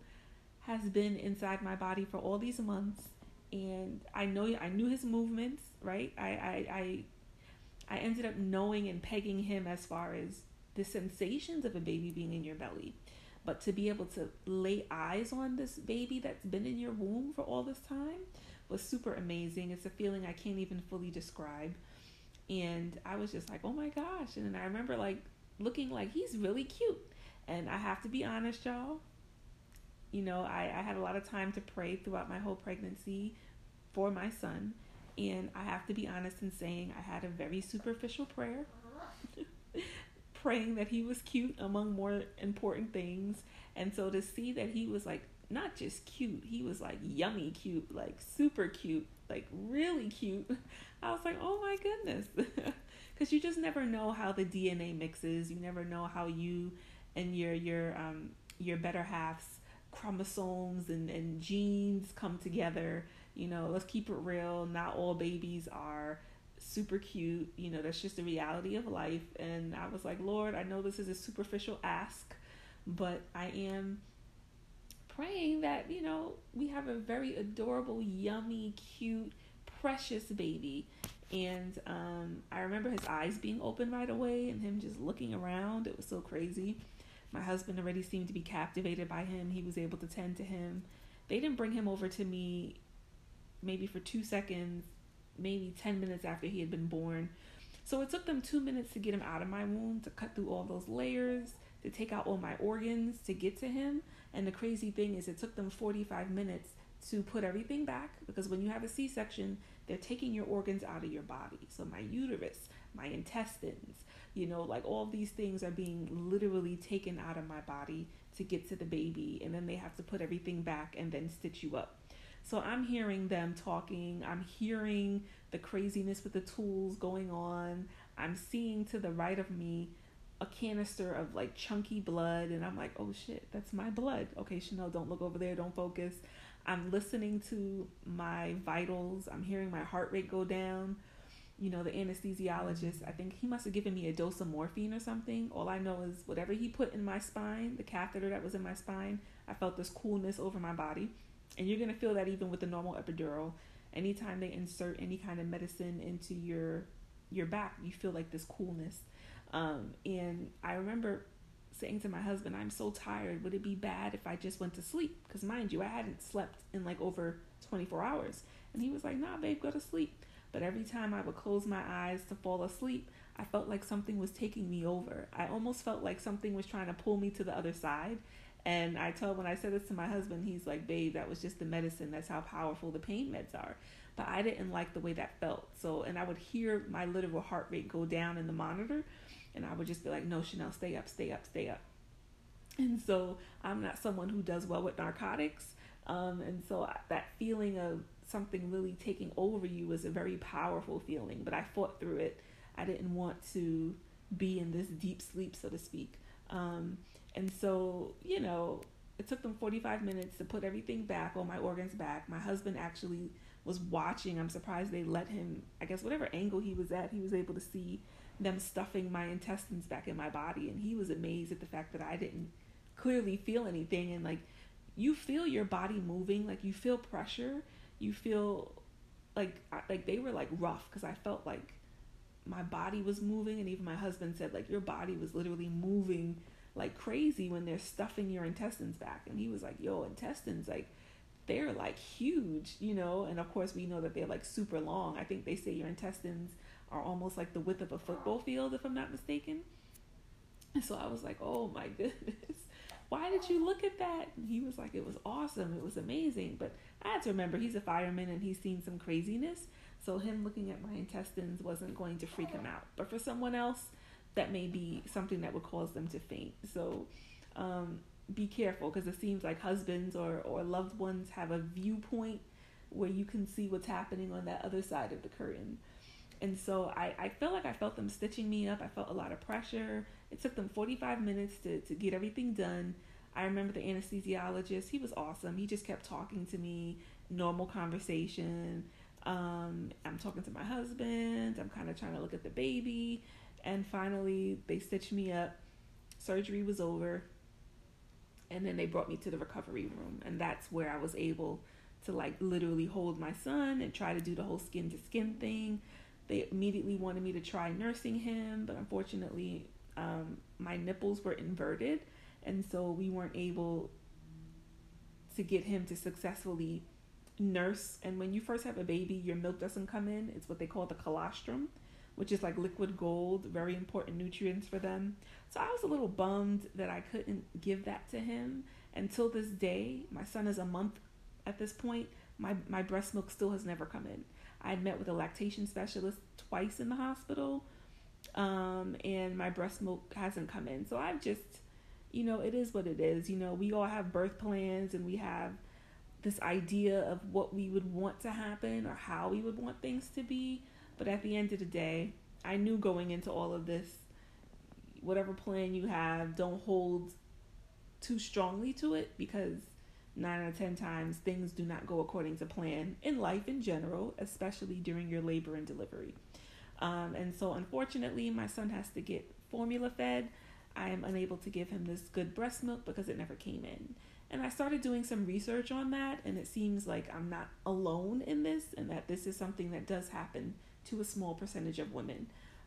has been inside my body for all these months and I know I knew his movements, right? I I I, I ended up knowing and pegging him as far as the sensations of a baby being in your belly. But to be able to lay eyes on this baby that's been in your womb for all this time was super amazing. It's a feeling I can't even fully describe. And I was just like, oh my gosh. And then I remember like looking like he's really cute. And I have to be honest, y'all, you know, I, I had a lot of time to pray throughout my whole pregnancy for my son. And I have to be honest in saying I had a very superficial prayer, [LAUGHS] praying that he was cute among more important things. And so to see that he was like not just cute, he was like yummy cute, like super cute, like really cute. [LAUGHS] I was like, oh my goodness. [LAUGHS] Because you just never know how the DNA mixes. You never know how you and your your um your better halves chromosomes and, and genes come together. You know, let's keep it real. Not all babies are super cute. You know, that's just the reality of life. And I was like, Lord, I know this is a superficial ask, but I am praying that, you know, we have a very adorable, yummy, cute, precious baby. And um, I remember his eyes being open right away and him just looking around. It was so crazy. My husband already seemed to be captivated by him. He was able to tend to him. They didn't bring him over to me maybe for two seconds, maybe 10 minutes after he had been born. So it took them two minutes to get him out of my womb, to cut through all those layers, to take out all my organs, to get to him. And the crazy thing is, it took them 45 minutes to put everything back because when you have a C section, they're taking your organs out of your body. So my uterus, my intestines, you know like all these things are being literally taken out of my body to get to the baby and then they have to put everything back and then stitch you up so i'm hearing them talking. I'm hearing the craziness with the tools going on. I'm seeing to the right of me a canister of like chunky blood and i'm like oh shit that's my blood. Okay chanel don't look over there. Don't focus. I'm listening to my vitals. I'm hearing my heart rate go down. You know, the anesthesiologist, I think he must have given me a dose of morphine or something. All I know is whatever he put in my spine, the catheter that was in my spine, I felt this coolness over my body. And you're going to feel that even with the normal epidural. Anytime they insert any kind of medicine into your your back, you feel like this coolness. Um, and I remember saying to my husband, I'm so tired. Would it be bad if I just went to sleep? Because mind you, I hadn't slept in like over 24 hours. And he was like, nah, babe, go to sleep. But every time I would close my eyes to fall asleep, I felt like something was taking me over. I almost felt like something was trying to pull me to the other side. And I told when I said this to my husband, he's like, "Babe, that was just the medicine. That's how powerful the pain meds are." But I didn't like the way that felt. So, and I would hear my literal heart rate go down in the monitor, and I would just be like, "No, Chanel, stay up, stay up, stay up." And so I'm not someone who does well with narcotics. Um, and so that feeling of something really taking over you was a very powerful feeling. But I fought through it. I didn't want to be in this deep sleep, so to speak. Um, and so, you know, it took them 45 minutes to put everything back, all my organs back. My husband actually was watching. I'm surprised they let him, I guess, whatever angle he was at, he was able to see them stuffing my intestines back in my body. And he was amazed at the fact that I didn't clearly feel anything. And like, you feel your body moving, like, you feel pressure, you feel like, like they were like rough because I felt like my body was moving. And even my husband said, like, your body was literally moving like crazy when they're stuffing your intestines back. And he was like, yo, intestines, like, they're like huge, you know, and of course we know that they're like super long. I think they say your intestines are almost like the width of a football field, if I'm not mistaken. And so I was like, oh my [LAUGHS] goodness, why did you look at that? And he was like, it was awesome, it was amazing. But I had to remember he's a fireman and he's seen some craziness. So him looking at my intestines wasn't going to freak him out. But for someone else, that may be something that would cause them to faint. So um, be careful because it seems like husbands or, or loved ones have a viewpoint where you can see what's happening on that other side of the curtain. And so I, I felt like I felt them stitching me up. I felt a lot of pressure. It took them 45 minutes to, to get everything done. I remember the anesthesiologist, he was awesome. He just kept talking to me, normal conversation. Um, I'm talking to my husband. I'm kind of trying to look at the baby. And finally, they stitched me up. Surgery was over. And then they brought me to the recovery room. And that's where I was able to, like, literally hold my son and try to do the whole skin to skin thing. They immediately wanted me to try nursing him, but unfortunately, um, my nipples were inverted. And so we weren't able to get him to successfully nurse. And when you first have a baby, your milk doesn't come in. It's what they call the colostrum which is like liquid gold, very important nutrients for them. So I was a little bummed that I couldn't give that to him. Until this day, my son is a month at this point. My my breast milk still has never come in. I had met with a lactation specialist twice in the hospital, um, and my breast milk hasn't come in. So I've just, you know, it is what it is. You know, we all have birth plans and we have this idea of what we would want to happen or how we would want things to be. But at the end of the day, I knew going into all of this, whatever plan you have, don't hold too strongly to it because nine out of ten times things do not go according to plan in life in general, especially during your labor and delivery. Um, and so, unfortunately, my son has to get formula fed. I am unable to give him this good breast milk because it never came in. And I started doing some research on that, and it seems like I'm not alone in this, and that this is something that does happen to a small percentage of women.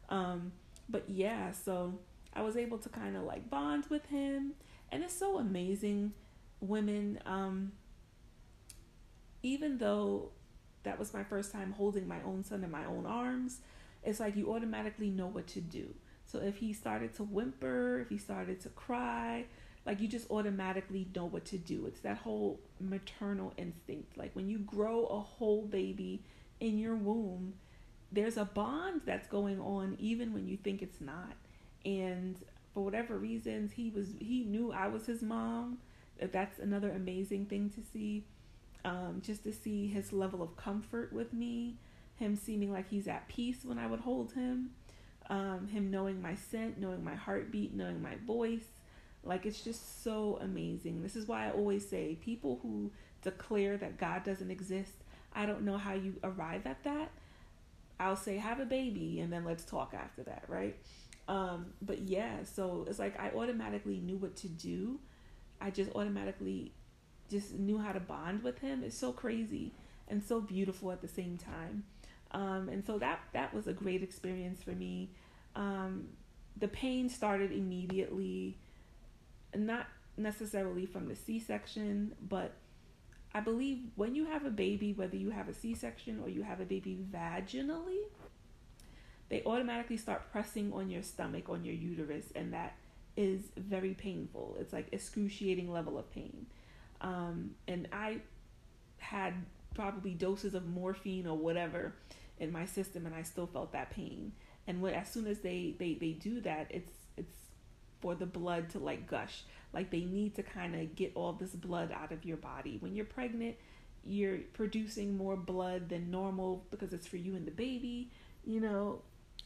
Um, but yeah, so I was able to kind of like bond with him, and it's so amazing. Women, um, even though that was my first time holding my own son in my own arms, it's like you automatically know what to do. So if he started to whimper, if he started to cry, like you just automatically know what to do. It's that whole maternal instinct. Like when you grow a whole baby in your womb, there's a bond that's going on even when you think it's not. And for whatever reasons, he was he knew I was his mom. That's another amazing thing to see. Um, just to see his level of comfort with me, him seeming like he's at peace when I would hold him, um, him knowing my scent, knowing my heartbeat, knowing my voice. Like it's just so amazing. This is why I always say people who declare that God doesn't exist, I don't know how you arrive at that I'll say have a baby and then let's talk after that, right? Um, but yeah, so it's like I automatically knew what to do. I just automatically just knew how to bond with him. It's so crazy and so beautiful at the same time. Um, and so that that was a great experience for me. Um, the pain started immediately, not necessarily from the C-section, but I believe when you have a baby, whether you have a C section or you have a baby vaginally, they automatically start pressing on your stomach, on your uterus, and that is very painful. It's like excruciating level of pain. Um, and I had probably doses of morphine or whatever in my system, and I still felt that pain. And when as soon as they they they do that, it's it's for the blood to like gush. Like they need to kind of get all this blood out of your body. When you're pregnant, you're producing more blood than normal because it's for you and the baby. You know,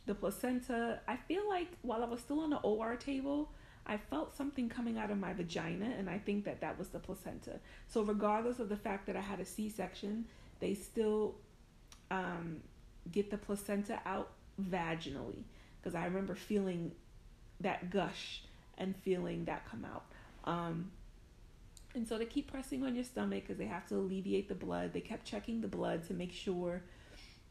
the placenta. I feel like while I was still on the OR table, I felt something coming out of my vagina, and I think that that was the placenta. So, regardless of the fact that I had a C section, they still um, get the placenta out vaginally because I remember feeling that gush and feeling that come out. Um, and so they keep pressing on your stomach because they have to alleviate the blood. They kept checking the blood to make sure,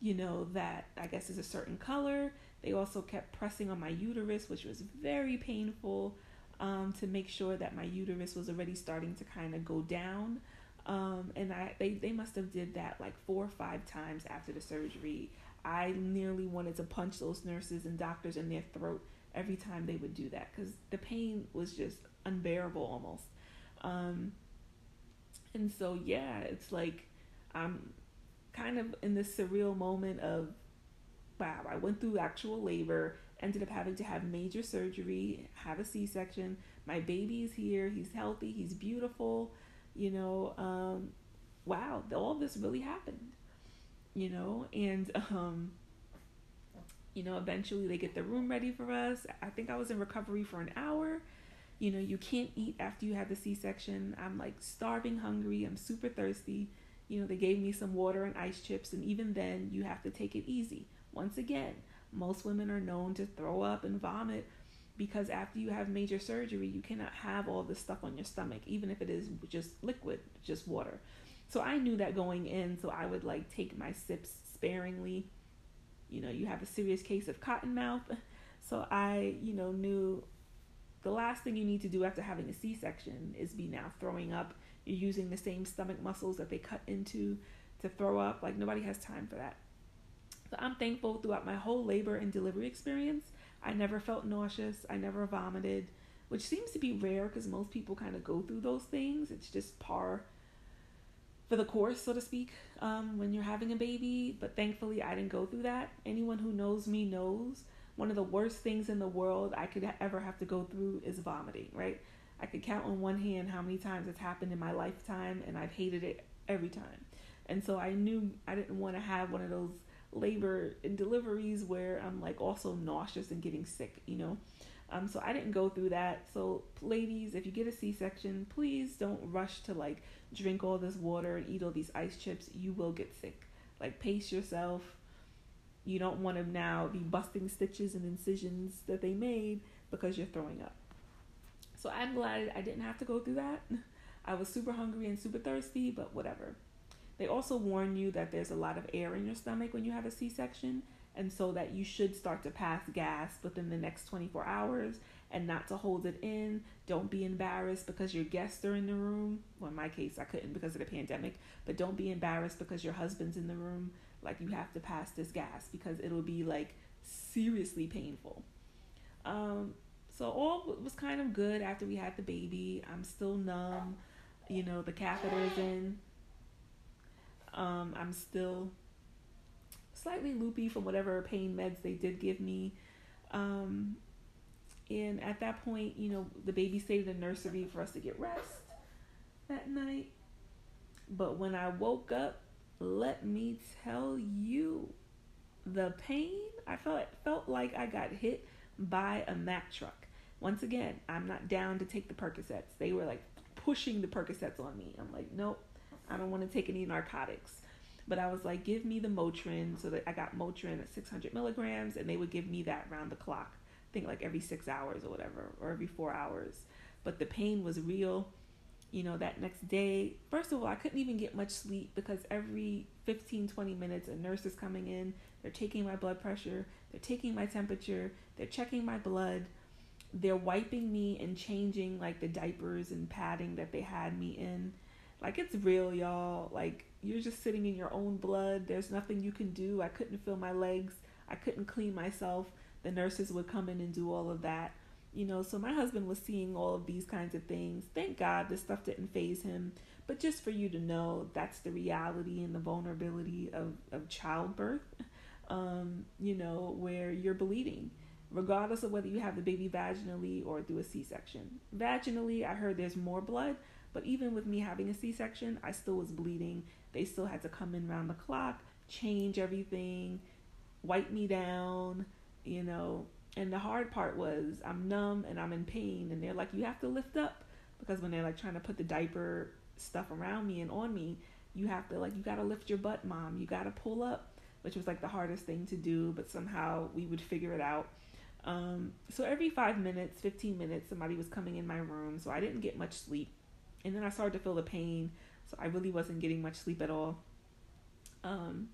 you know, that I guess is a certain color. They also kept pressing on my uterus, which was very painful um, to make sure that my uterus was already starting to kind of go down. Um, and I they, they must have did that like four or five times after the surgery. I nearly wanted to punch those nurses and doctors in their throat every time they would do that because the pain was just unbearable almost. Um, and so yeah, it's like I'm kind of in this surreal moment of wow, I went through actual labor, ended up having to have major surgery, have a C section. My baby's here, he's healthy, he's beautiful, you know. Um, wow, all this really happened, you know, and [LAUGHS] um, you know, eventually they get the room ready for us. I think I was in recovery for an hour. You know, you can't eat after you have the C section. I'm like starving hungry, I'm super thirsty. You know, they gave me some water and ice chips, and even then, you have to take it easy once again, most women are known to throw up and vomit because after you have major surgery, you cannot have all this stuff on your stomach, even if it is just liquid, just water. So I knew that going in, so I would like take my sips sparingly. You know, you have a serious case of cotton mouth. So I, you know, knew the last thing you need to do after having a C section is be now throwing up. You're using the same stomach muscles that they cut into to throw up. Like, nobody has time for that. So I'm thankful throughout my whole labor and delivery experience. I never felt nauseous. I never vomited, which seems to be rare because most people kind of go through those things. It's just par for the course, so to speak, um, when you're having a baby. But thankfully, I didn't go through that. Anyone who knows me knows one of the worst things in the world I could ever have to go through is vomiting, right? I could count on one hand how many times it's happened in my lifetime, and I've hated it every time. And so I knew I didn't want to have one of those labor and deliveries where I'm like also nauseous and getting sick, you know. Um, so I didn't go through that. So ladies, if you get a C-section, please don't rush to like drink all this water and eat all these ice chips. You will get sick. Like pace yourself. You don't want to now be busting stitches and incisions that they made because you're throwing up. So I'm glad I didn't have to go through that. [LAUGHS] I was super hungry and super thirsty, but whatever. They also warn you that there's a lot of air in your stomach when you have a C section, and so that you should start to pass gas within the next 24 hours and not to hold it in. Don't be embarrassed because your guests are in the room. Well, in my case, I couldn't because of the pandemic, but don't be embarrassed because your husband's in the room. Like, you have to pass this gas because it'll be like seriously painful. Um, so, all was kind of good after we had the baby. I'm still numb. You know, the catheter's in um, I'm still slightly loopy from whatever pain meds they did give me. Um, and at that point, you know, the baby stayed in the nursery for us to get rest that night. But when I woke up, let me tell you, the pain I felt felt like I got hit by a Mack truck. Once again, I'm not down to take the Percocets. They were like pushing the Percocets on me. I'm like, nope, I don't want to take any narcotics. But I was like, give me the Motrin. So that I got Motrin at 600 milligrams, and they would give me that round the clock. Think like every six hours or whatever, or every four hours. But the pain was real. You know, that next day, first of all, I couldn't even get much sleep because every 15, 20 minutes, a nurse is coming in. They're taking my blood pressure, they're taking my temperature, they're checking my blood, they're wiping me and changing like the diapers and padding that they had me in like it's real, y'all. Like you're just sitting in your own blood. There's nothing you can do. I couldn't feel my legs. I couldn't clean myself. The nurses would come in and do all of that. You know, so my husband was seeing all of these kinds of things. Thank God this stuff didn't faze him. But just for you to know, that's the reality and the vulnerability of, of childbirth, [LAUGHS] um, you know, where you're bleeding, regardless of whether you have the baby vaginally or through a C section. Vaginally, I heard there's more blood, but even with me having a C section, I still was bleeding. They still had to come in around the clock, change everything, wipe me down, you know, and the hard part was I'm numb and I'm in pain, and they're like, you have to lift up because when they're like trying to put the diaper stuff around me and on me, you have to like you gotta lift your butt, mom. You gotta pull up, which was like the hardest thing to do, but somehow we would figure it out. Um, so every five minutes, 15 minutes, somebody was coming in my room, so I didn't get much sleep. And then I started to feel the pain, so I really wasn't getting much sleep at all. Um,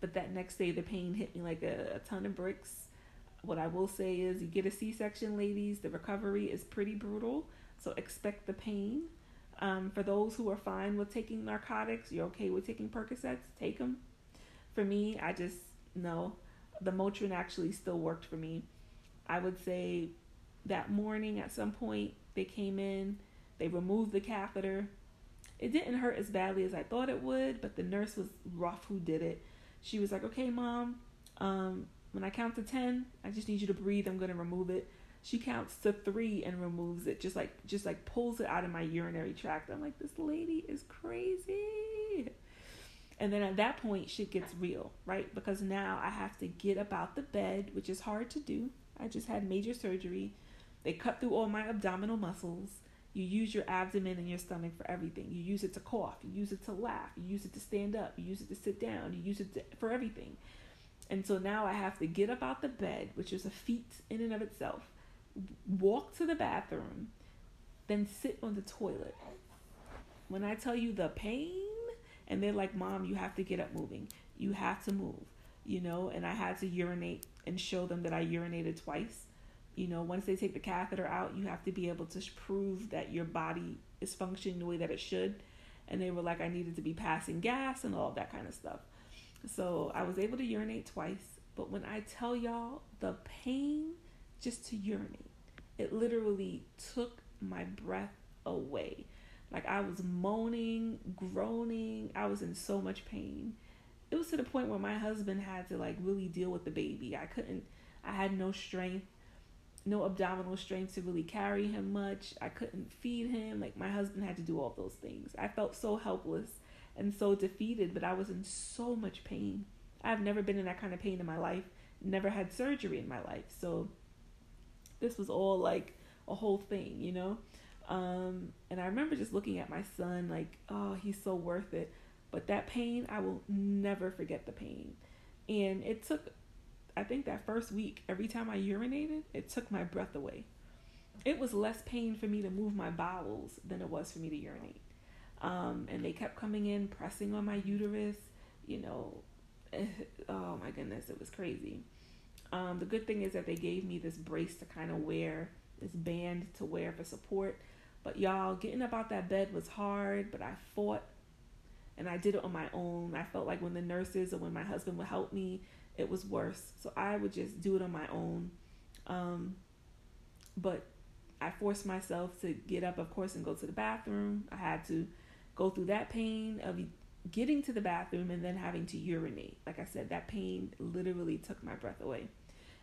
but that next day, the pain hit me like a, a ton of bricks what I will say is, you get a C section, ladies, the recovery is pretty brutal. So expect the pain. Um, for those who are fine with taking narcotics, you're okay with taking Percocets, take them. For me, I just know the Motrin actually still worked for me. I would say that morning at some point they came in, they removed the catheter. It didn't hurt as badly as I thought it would, but the nurse was rough who did it. She was like, "Okay, mom, um, when I count to 10, I just need you to breathe. I'm going to remove it. She counts to 3 and removes it. Just like just like pulls it out of my urinary tract. I'm like this lady is crazy. And then at that point shit gets real, right? Because now I have to get about the bed, which is hard to do. I just had major surgery. They cut through all my abdominal muscles. You use your abdomen and your stomach for everything. You use it to cough. You use it to laugh. You use it to stand up. You use it to sit down. You use it to, for everything. And so now I have to get up out the bed, which is a feat in and of itself, walk to the bathroom, then sit on the toilet. When I tell you the pain, and they're like, Mom, you have to get up moving. You have to move, you know, and I had to urinate and show them that I urinated twice. You know, once they take the catheter out, you have to be able to prove that your body is functioning the way that it should. And they were like, I needed to be passing gas and all that kind of stuff. So I was able to urinate twice, but when I tell y'all the pain just to urinate, it literally took my breath away. Like I was moaning, groaning, I was in so much pain. It was to the point where my husband had to like really deal with the baby. I couldn't I had no strength, no abdominal strength to really carry him much. I couldn't feed him. Like my husband had to do all those things. I felt so helpless and so defeated, but I was in so much pain. I've never been in that kind of pain in my life, never had surgery in my life. So this was all like a whole thing, you know? Um, and I remember just looking at my son like, oh, he's so worth it. But that pain, I will never forget the pain. And it took, I think that first week, every time I urinated, it took my breath away. It was less pain for me to move my bowels than it was for me to urinate. Um, and they kept coming in, pressing on my uterus. You know, [LAUGHS] oh my goodness, it was crazy. Um, the good thing is that they gave me this brace to kind of wear, this band to wear for support. But y'all, getting up out that bed was hard, but I fought and I did it on my own. I felt like when the nurses or when my husband would help me, it was worse. So I would just do it on my own. Um, but I forced myself to get up, of course, and go to the bathroom. I had to go through that pain of getting to the bathroom and then having to urinate. Like I said, that pain literally took my breath away.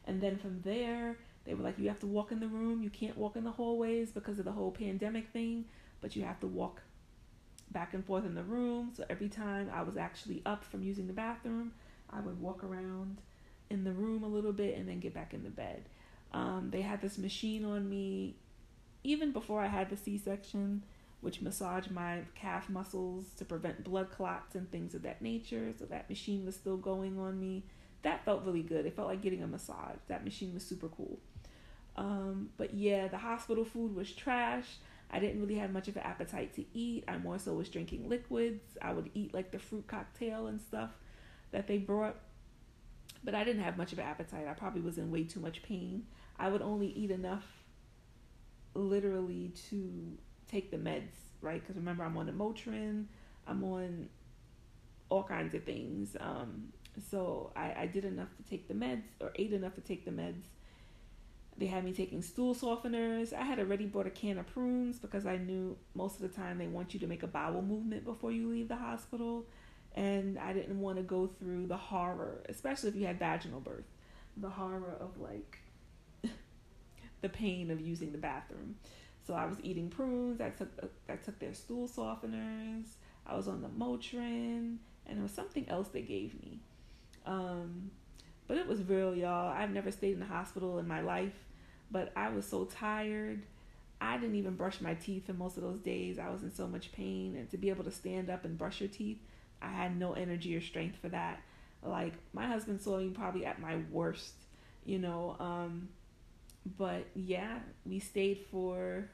And then from there, they were like, you have to walk in the room. You can't walk in the hallways because of the whole pandemic thing, but you have to walk back and forth in the room. So every time I was actually up from using the bathroom, I would walk around in the room a little bit and then get back in the bed. Um, they had this machine on me even before I had the C section which massage my calf muscles to prevent blood clots and things of that nature. So that machine was still going on me. That felt really good. It felt like getting a massage. That machine was super cool. Um, but yeah, the hospital food was trash. I didn't really have much of an appetite to eat. I more so was drinking liquids. I would eat like the fruit cocktail and stuff that they brought. But I didn't have much of an appetite. I probably was in way too much pain. I would only eat enough literally to take the meds, right? Because remember, I'm on the Motrin, I'm on all kinds of things. Um, so I, I did enough to take the meds, or ate enough to take the meds. They had me taking stool softeners. I had already bought a can of prunes because I knew most of the time they want you to make a bowel movement before you leave the hospital. And I didn't want to go through the horror, especially if you had vaginal birth, the horror of like [LAUGHS] the pain of using the bathroom. So I was eating prunes. I took I took their stool softeners. I was on the Motrin, and it was something else they gave me. Um, but it was real, y'all. I've never stayed in the hospital in my life, but I was so tired. I didn't even brush my teeth for most of those days. I was in so much pain, and to be able to stand up and brush your teeth, I had no energy or strength for that. Like my husband saw me probably at my worst, you know. Um, but yeah, we stayed for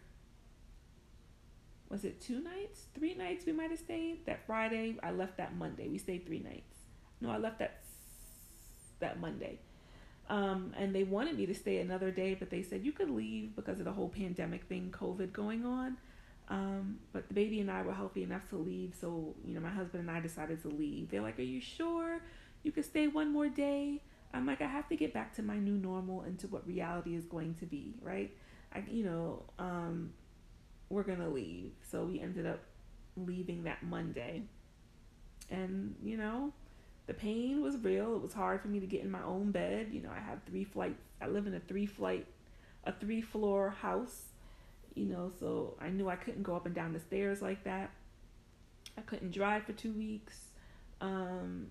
was it two nights, three nights? We might have stayed that Friday. I left that Monday. We stayed three nights. No, I left that that Monday. Um, and they wanted me to stay another day, but they said you could leave because of the whole pandemic thing, COVID going on. Um, but the baby and I were healthy enough to leave, so you know my husband and I decided to leave. They're like, "Are you sure you could stay one more day?" I'm like, "I have to get back to my new normal and to what reality is going to be, right?" I, you know, um, we're gonna leave, so we ended up leaving that Monday, and you know, the pain was real. It was hard for me to get in my own bed. You know, I have three flights. I live in a three flight, a three floor house. You know, so I knew I couldn't go up and down the stairs like that. I couldn't drive for two weeks. Um,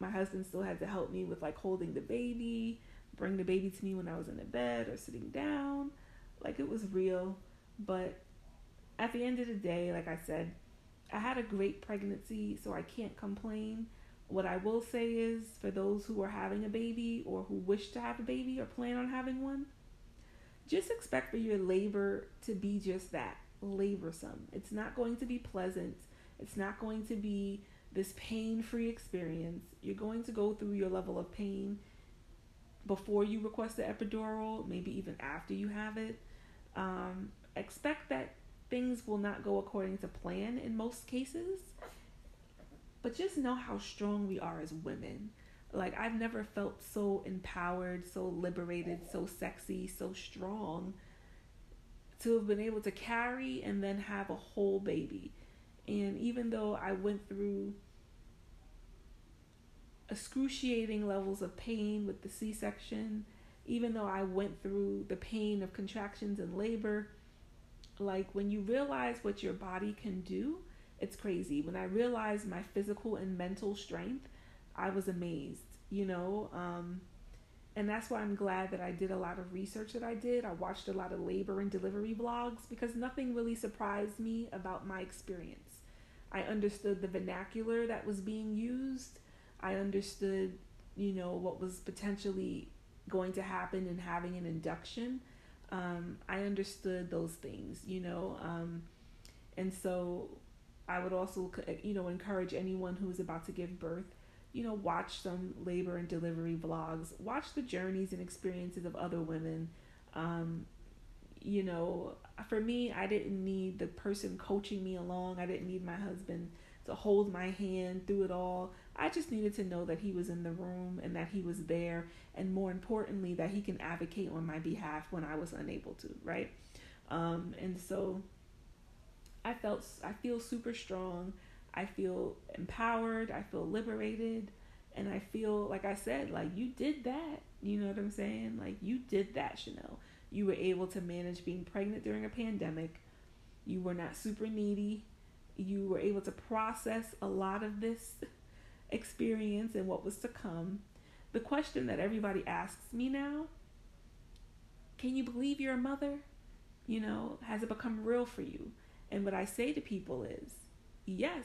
my husband still had to help me with like holding the baby, bring the baby to me when I was in the bed or sitting down. Like it was real. But at the end of the day, like I said, I had a great pregnancy, so I can't complain. What I will say is for those who are having a baby or who wish to have a baby or plan on having one, just expect for your labor to be just that laborsome. It's not going to be pleasant. It's not going to be this pain free experience. You're going to go through your level of pain before you request the epidural, maybe even after you have it. Um, expect that things will not go according to plan in most cases but just know how strong we are as women. Like I've never felt so empowered, so liberated, so sexy, so strong to have been able to carry and then have a whole baby. And even though I went through excruciating levels of pain with the C section, even though I went through the pain of contractions and labor, like when you realize what your body can do, it's crazy. When I realized my physical and mental strength, I was amazed, you know. Um, and that's why I'm glad that I did a lot of research that I did. I watched a lot of labor and delivery blogs because nothing really surprised me about my experience. I understood the vernacular that was being used. I understood, you know, what was potentially going to happen in having an induction. Um, I understood those things, you know. Um, and so I would also, you know, encourage anyone who's about to give birth, you know, watch some labor and delivery vlogs, watch the journeys and experiences of other women. Um, you know, for me, I didn't need the person coaching me along. I didn't need my husband to hold my hand through it all. I just needed to know that he was in the room and that he was there, and more importantly, that he can advocate on my behalf when I was unable to, right? Um, and so I felt I feel super strong. I feel empowered. I feel liberated. And I feel like I said, like you did that. You know what I'm saying? Like you did that, Chanel. You were able to manage being pregnant during a pandemic. You were not super needy. You were able to process a lot of this [LAUGHS] experience and what was to come. The question that everybody asks me now can you believe you're a mother? You know, has it become real for you? And what I say to people is, yes,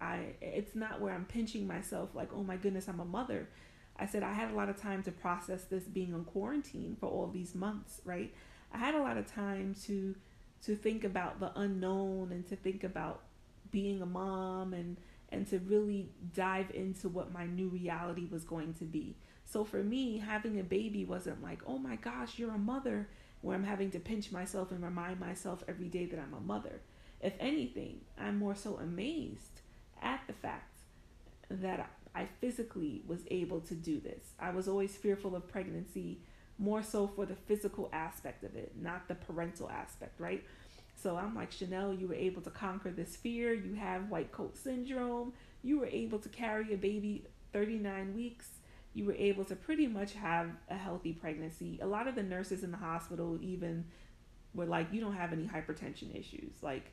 I it's not where I'm pinching myself like, oh my goodness, I'm a mother. I said I had a lot of time to process this being on quarantine for all these months, right? I had a lot of time to to think about the unknown and to think about being a mom and and to really dive into what my new reality was going to be. So for me, having a baby wasn't like, "Oh my gosh, you're a mother," where I'm having to pinch myself and remind myself every day that I'm a mother. If anything, I'm more so amazed at the fact that I physically was able to do this. I was always fearful of pregnancy more so for the physical aspect of it, not the parental aspect, right? So I'm like, Chanel, you were able to conquer this fear. You have white coat syndrome. You were able to carry a baby 39 weeks. You were able to pretty much have a healthy pregnancy. A lot of the nurses in the hospital even were like, you don't have any hypertension issues. Like,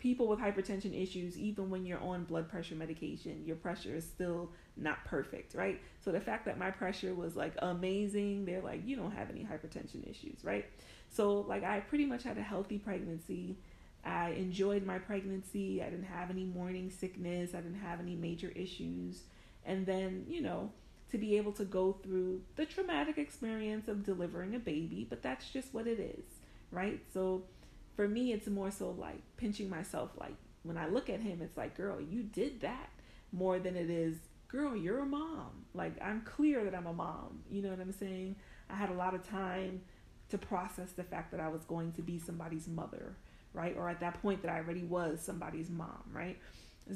people with hypertension issues, even when you're on blood pressure medication, your pressure is still not perfect, right? So the fact that my pressure was like amazing, they're like, you don't have any hypertension issues, right? So, like, I pretty much had a healthy pregnancy. I enjoyed my pregnancy. I didn't have any morning sickness. I didn't have any major issues. And then, you know, to be able to go through the traumatic experience of delivering a baby, but that's just what it is, right? So, for me, it's more so like pinching myself. Like, when I look at him, it's like, girl, you did that more than it is, girl, you're a mom. Like, I'm clear that I'm a mom. You know what I'm saying? I had a lot of time to process the fact that I was going to be somebody's mother, right? Or at that point that I already was somebody's mom, right?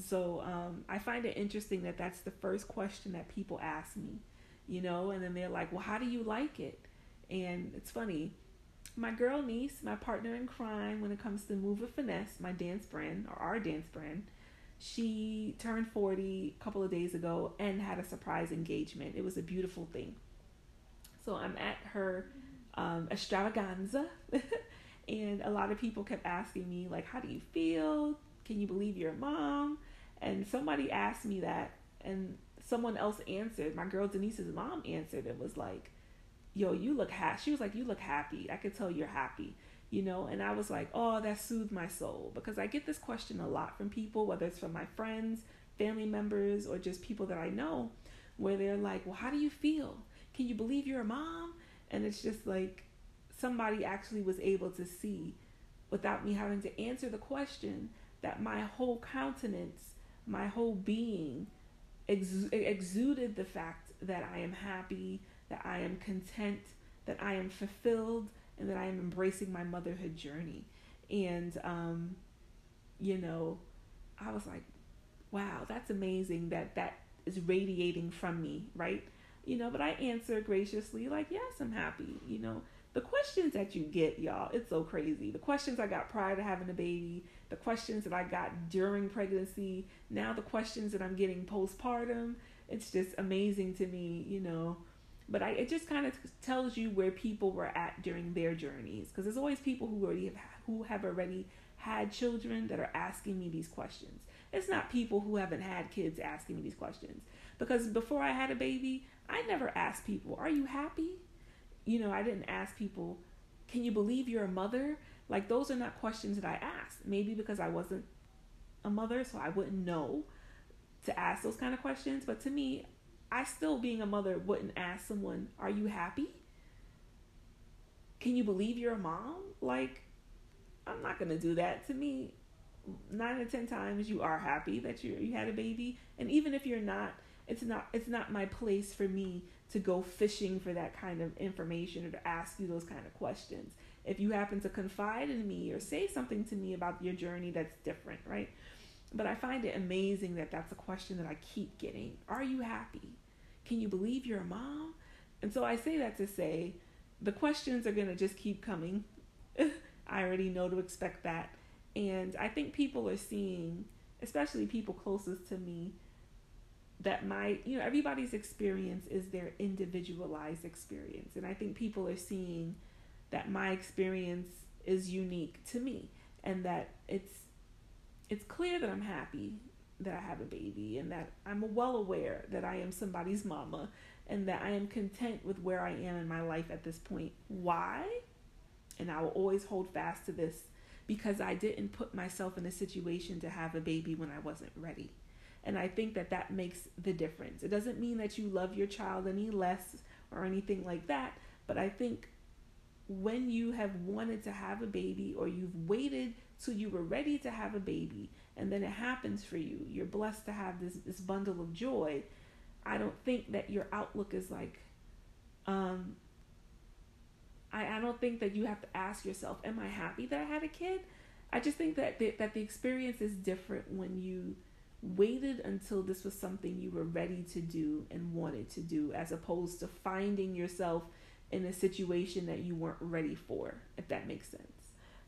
So um, I find it interesting that that's the first question that people ask me, you know, and then they're like, well, how do you like it? And it's funny. My girl niece, my partner in crime when it comes to Move with Finesse, my dance brand or our dance brand, she turned 40 a couple of days ago and had a surprise engagement. It was a beautiful thing. So I'm at her um, extravaganza. [LAUGHS] and a lot of people kept asking me, like, how do you feel? Can you believe you're a mom? And somebody asked me that, and someone else answered. My girl Denise's mom answered. and was like, yo, you look happy. She was like, you look happy. I could tell you're happy, you know? And I was like, oh, that soothed my soul because I get this question a lot from people, whether it's from my friends, family members, or just people that I know, where they're like, well, how do you feel? Can you believe you're a mom? And it's just like somebody actually was able to see without me having to answer the question that my whole countenance, my whole being ex- exuded the fact that I am happy, that I am content, that I am fulfilled, and that I am embracing my motherhood journey. And, um, you know, I was like, wow, that's amazing that that is radiating from me, right? you know, but I answer graciously, like, yes, I'm happy, you know. The questions that you get, y'all, it's so crazy. The questions I got prior to having a baby, the questions that I got during pregnancy, now the questions that I'm getting postpartum, it's just amazing to me, you know. But I, it just kind of tells you where people were at during their journeys, because there's always people who already have who have already had children that are asking me these questions. It's not people who haven't had kids asking me these questions. Because before I had a baby, I never asked people, Are you happy? You know, I didn't ask people, Can you believe you're a mother? Like, those are not questions that I asked. Maybe because I wasn't a mother, so I wouldn't know to ask those kind of questions. But to me, I still, being a mother, wouldn't ask someone, Are you happy? Can you believe you're a mom? Like, I'm not to do that. To me, nine or ten times you are happy that you you had a baby, and even if you're not, it's not it's not my place for me to go fishing for that kind of information or to ask you those kind of questions. If you happen to confide in me or say something to me about your journey, that's different, right? But I find it amazing that that's a question that I keep getting. Are you happy? Can you believe you're a mom? And so I say that to say the questions are going to just keep coming. [LAUGHS] I already know to expect that. And I think people are seeing, especially people closest to me, that my you know everybody's experience is their individualized experience and i think people are seeing that my experience is unique to me and that it's it's clear that i'm happy that i have a baby and that i'm well aware that i am somebody's mama and that i am content with where i am in my life at this point. Why? And i will always hold fast to this because i didn't put myself in a situation to have a baby when i wasn't ready. And I think that that makes the difference. It doesn't mean that you love your child any less or anything like that, but I think when you have wanted to have a baby or you've waited till you were ready to have a baby and then it happens for you, you're blessed to have this, this bundle of joy. I don't think that your outlook is like, um, I, I don't think that you have to ask yourself, Am I happy that I had a kid? I just think that the, that the experience is different when you waited until this was something you were ready to do and wanted to do, as opposed to finding yourself in a situation that you weren't ready for, if that makes sense.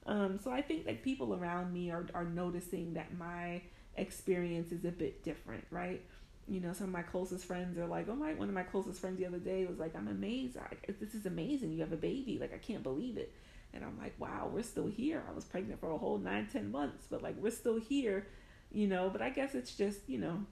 Um, so I think like people around me are, are noticing that my experience is a bit different, right? You know, some of my closest friends are like, oh my, one of my closest friends the other day was like, I'm amazed. I, this is amazing. You have a baby. Like, I can't believe it. And I'm like, wow, we're still here. I was pregnant for a whole nine, ten months, but like, we're still here, you know. But I guess it's just, you know,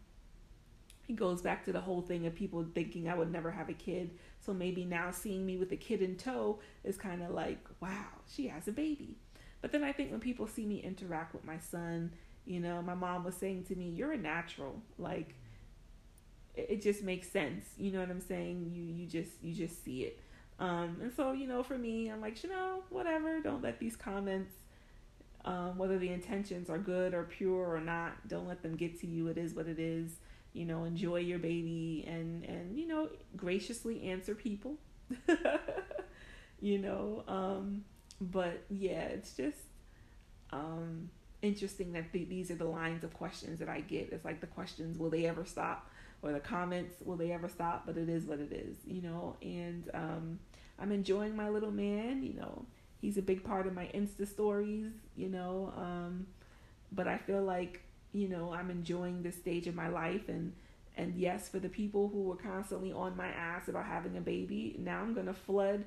it goes back to the whole thing of people thinking I would never have a kid. So maybe now seeing me with a kid in tow is kind of like, wow, she has a baby. But then I think when people see me interact with my son, you know, my mom was saying to me, "You're a natural." Like it just makes sense. You know what I'm saying? You you just you just see it. Um, and so you know, for me, I'm like, you know, whatever. Don't let these comments, um, whether the intentions are good or pure or not, don't let them get to you. It is what it is. You know, enjoy your baby and and you know, graciously answer people. [LAUGHS] you know, um, but yeah, it's just um, interesting that th- these are the lines of questions that I get. It's like the questions, will they ever stop? Or the comments, will they ever stop? But it is what it is, you know. And um, I'm enjoying my little man, you know. He's a big part of my Insta stories, you know. Um, but I feel like, you know, I'm enjoying this stage of my life and and yes, for the people who were constantly on my ass about having a baby, now I'm gonna flood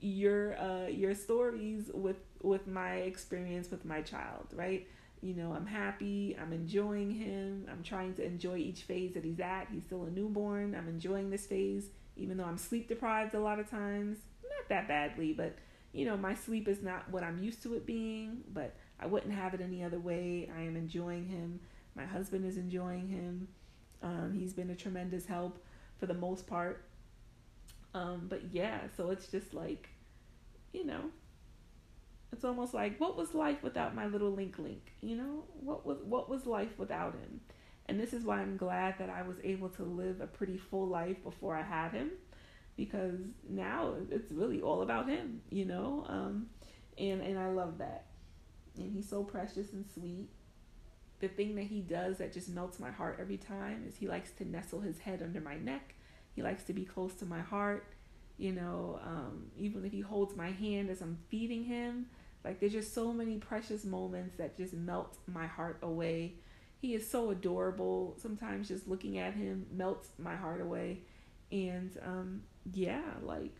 your uh your stories with with my experience with my child right? You know i'm happy i'm enjoying him i'm trying to enjoy each phase that he's at. He's still a newborn i'm enjoying this phase even though i'm sleep deprived a lot of times. Not that badly but you know my sleep is not what i'm used to it being but i wouldn't have it any other way. I am enjoying him. My husband is enjoying him. Um, he's been a tremendous help for the most part um, but yeah, so it's just like, you know, it's almost like what was life without my little link link? You know, what was what was life without him? And this is why I'm glad that I was able to live a pretty full life before I had him, because now it's really all about him. You know, um, and and I love that. And he's so precious and sweet. The thing that he does that just melts my heart every time is he likes to nestle his head under my neck he likes to be close to my heart. You know, um, even if he holds my hand as I'm feeding him, like there's just so many precious moments that just melt my heart away. He is so adorable. Sometimes just looking at him melts my heart away. And um, yeah, like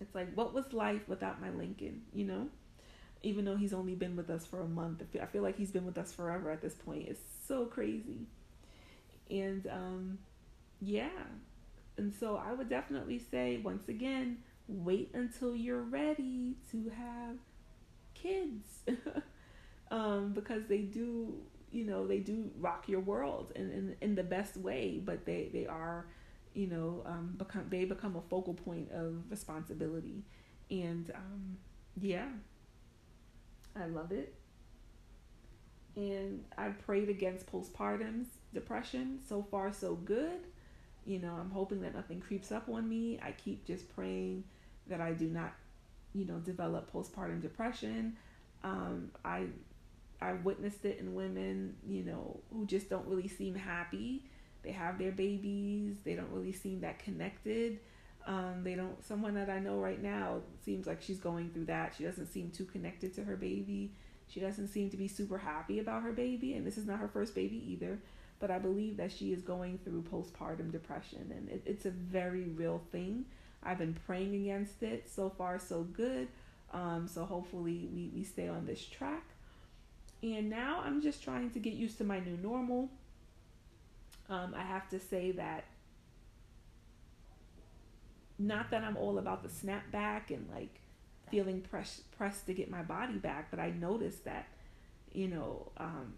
it's like what was life without my Lincoln, you know? Even though he's only been with us for a month, I feel like he's been with us forever at this point. It's so crazy. And um, yeah. And so I would definitely say, once again, wait until you're ready to have kids. [LAUGHS] um, because they do, you know, they do rock your world in, in, in the best way, but they, they are, you know, um, become, they become a focal point of responsibility. And um, yeah, I love it. And I prayed against postpartum depression. So far, so good. You know, I'm hoping that nothing creeps up on me. I keep just praying that I do not, you know, develop postpartum depression. Um, I I witnessed it in women, you know, who just don't really seem happy. They have their babies. They don't really seem that connected. Um, they don't. Someone that I know right now seems like she's going through that. She doesn't seem too connected to her baby. She doesn't seem to be super happy about her baby, and this is not her first baby either but I believe that she is going through postpartum depression, and it, it's a very real thing. I've been praying against it. So far, so good. Um, so hopefully, we, we stay on this track. And now I'm just trying to get used to my new normal. Um, I have to say that not that I'm all about the snapback and like feeling press, pressed to get my body back, but I noticed that, you know, um,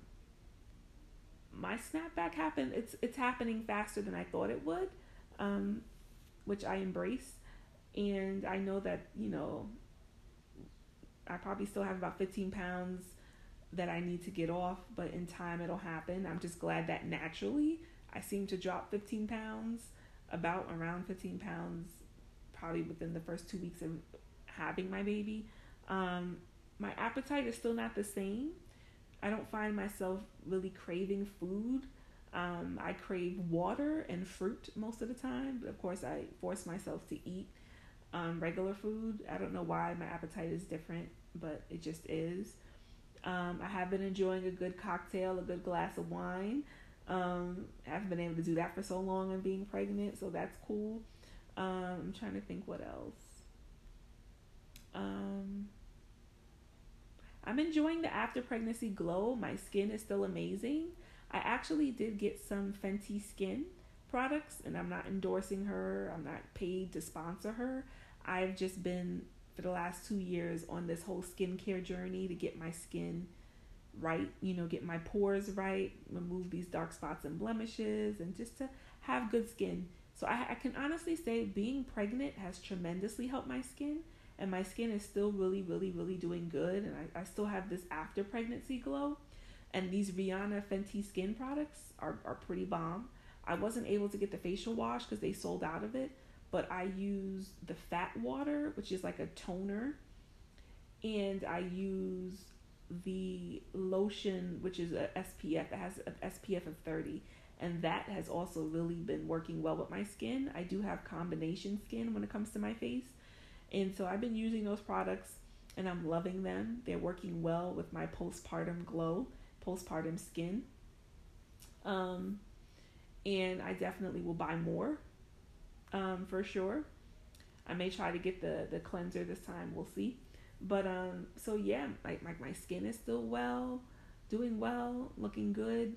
my snapback happened. It's it's happening faster than I thought it would, um, which I embrace, and I know that you know. I probably still have about 15 pounds that I need to get off, but in time it'll happen. I'm just glad that naturally I seem to drop 15 pounds, about around 15 pounds, probably within the first two weeks of having my baby. Um, my appetite is still not the same, I don't find myself really craving food Um, I crave water and fruit most of the time, but of course, I force myself to eat um, regular food. I don't know why my appetite is different, but it just is. Um, I have been enjoying a good cocktail, a good glass of wine. Um, I haven't been able to do that for so long and being pregnant, so that's cool. Um, I'm trying to think what else. Um, I'm enjoying the after pregnancy glow. My skin is still amazing. I actually did get some Fenty Skin products, and I'm not endorsing her. I'm not paid to sponsor her. I've just been for the last two years on this whole skincare journey to get my skin right, you know, get my pores right, remove these dark spots and blemishes, and just to have good skin. So I, I can honestly say being pregnant has tremendously helped my skin, and my skin is still really, really, really doing good. And I, I still have this after pregnancy glow. And these Rihanna Fenty skin products are, are pretty bomb. I wasn't able to get the facial wash because they sold out of it, but I use the fat water, which is like a toner, and I use the lotion, which is a SPF. It has an SPF of 30, and that has also really been working well with my skin. I do have combination skin when it comes to my face, and so I've been using those products and I'm loving them. They're working well with my postpartum glow, postpartum skin. Um, and I definitely will buy more um, for sure. I may try to get the the cleanser this time. We'll see. But um, so yeah, like my, my skin is still well, doing well, looking good,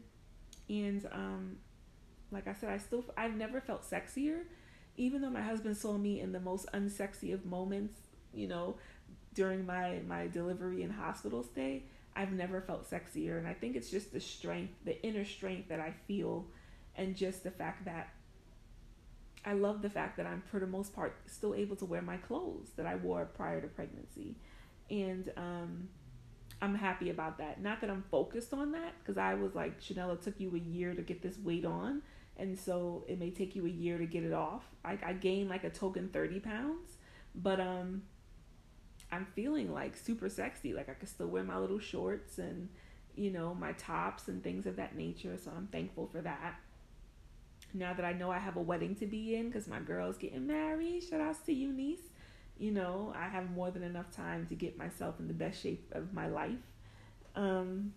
and um, like I said, I still I've never felt sexier, even though my husband saw me in the most unsexy of moments. You know, during my my delivery and hospital stay, I've never felt sexier, and I think it's just the strength, the inner strength that I feel, and just the fact that I love the fact that I'm, for the most part, still able to wear my clothes that I wore prior to pregnancy. And um, I'm happy about that. Not that I'm focused on that, because I was like, Chanel, it took you a year to get this weight on. And so it may take you a year to get it off. Like I gained like a token 30 pounds, but um, I'm feeling like super sexy. Like I can still wear my little shorts and, you know, my tops and things of that nature. So I'm thankful for that now that I know I have a wedding to be in because my girl's getting married. Shout outs to you, niece. You know, I have more than enough time to get myself in the best shape of my life. Um,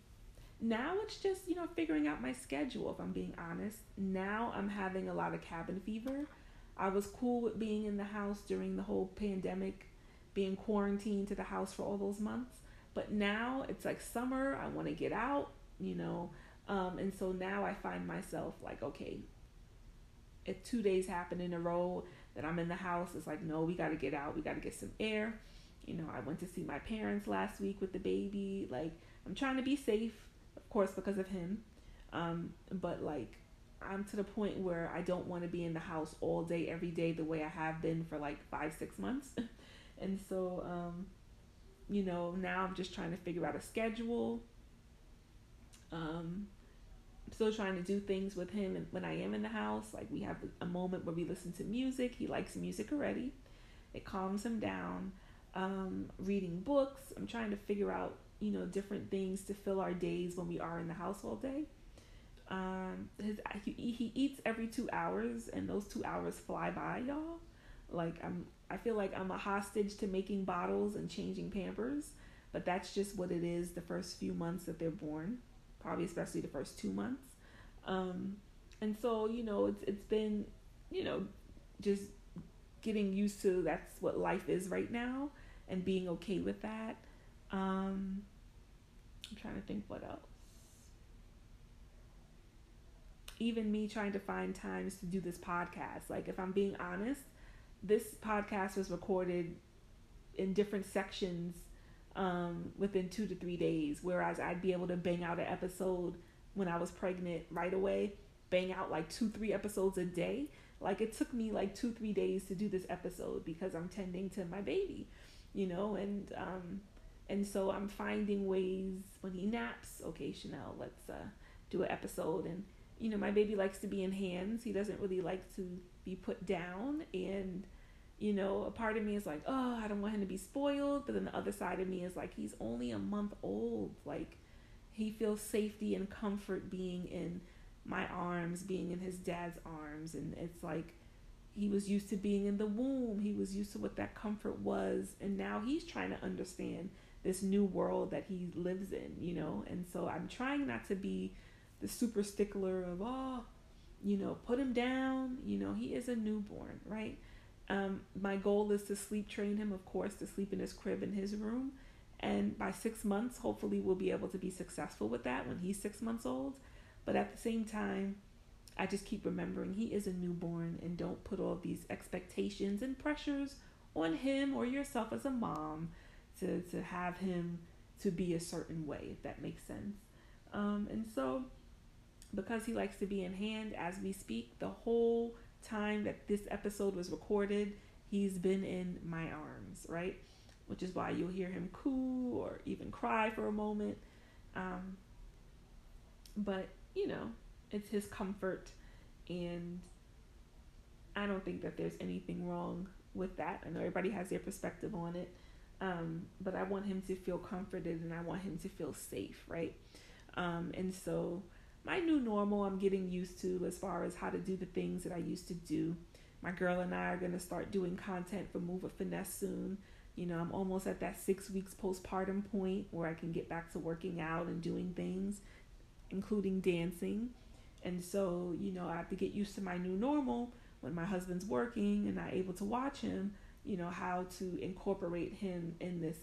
now it's just, you know, figuring out my schedule, if I'm being honest. Now I'm having a lot of cabin fever. I was cool with being in the house during the whole pandemic, being quarantined to the house for all those months. But now it's like summer, I want to get out, you know. Um, and so now I find myself like, okay, if two days happen in a row that I'm in the house, it's like, no, we got to get out. We got to get some air. You know, I went to see my parents last week with the baby. Like, I'm trying to be safe, course, because of him. Um, but like, I'm to the point where I don't want to be in the house all day, every day, the way I have been for like five, six months. [LAUGHS] and so, um, you know, now I'm just trying to figure out a schedule. Um, still trying to do things with him when I am in the house. Like we have a moment where we listen to music. He likes music already. It calms him down. Um, reading books. I'm trying to figure out, you know, different things to fill our days when we are in the house all day. Um, his he, he eats every two hours, and those two hours fly by, y'all. Like I'm, I feel like I'm a hostage to making bottles and changing Pampers, but that's just what it is. The first few months that they're born probably especially the first two months. Um, and so you know it's it's been you know just getting used to that's what life is right now and being okay with that. Um, I'm trying to think what else. Even me trying to find times to do this podcast. Like if I'm being honest, this podcast was recorded in different sections um, within two to three days. Whereas I'd be able to bang out an episode when I was pregnant right away, bang out like two, three episodes a day. Like it took me like two, three days to do this episode because I'm tending to my baby, you know, and um, and so I'm finding ways when he naps. Okay, Chanel, let's uh, do an episode. And you know, my baby likes to be in hands. He doesn't really like to be put down and you know, a part of me is like, oh, I don't want him to be spoiled. But then the other side of me is like, he's only a month old. Like, he feels safety and comfort being in my arms being in his dad's arms and it's like he was used to being in the womb he was used to what that comfort was and now he's trying to understand this new world that he lives in you know? And so i'm trying not to be the super stickler of oh you know put him down. You know he is a newborn right? Um, my goal is to sleep train him of course to sleep in his crib in his room. And by six months hopefully we'll be able to be successful with that when he's six months old. But at the same time, I just keep remembering he is a newborn and don't put all these expectations and pressures on him or yourself as a mom to, to have him to be a certain way, if that makes sense. Um, and so, because he likes to be in hand as we speak, the whole time that this episode was recorded, he's been in my arms, right? Which is why you'll hear him coo or even cry for a moment. Um, but you know, it's his comfort and I don't think that there's anything wrong with that. I know everybody has their perspective on it. Um, but I want him to feel comforted and I want him to feel safe, right? Um, and so my new normal I'm getting used to as far as how to do the things that I used to do. My girl and I are going to start doing content for Move with Finesse soon. You know, I'm almost at that six weeks postpartum point where I can get back to working out and doing things including dancing. And so, you know, I have to get used to my new normal when my husband's working and not able to watch him, you know, how to incorporate him in this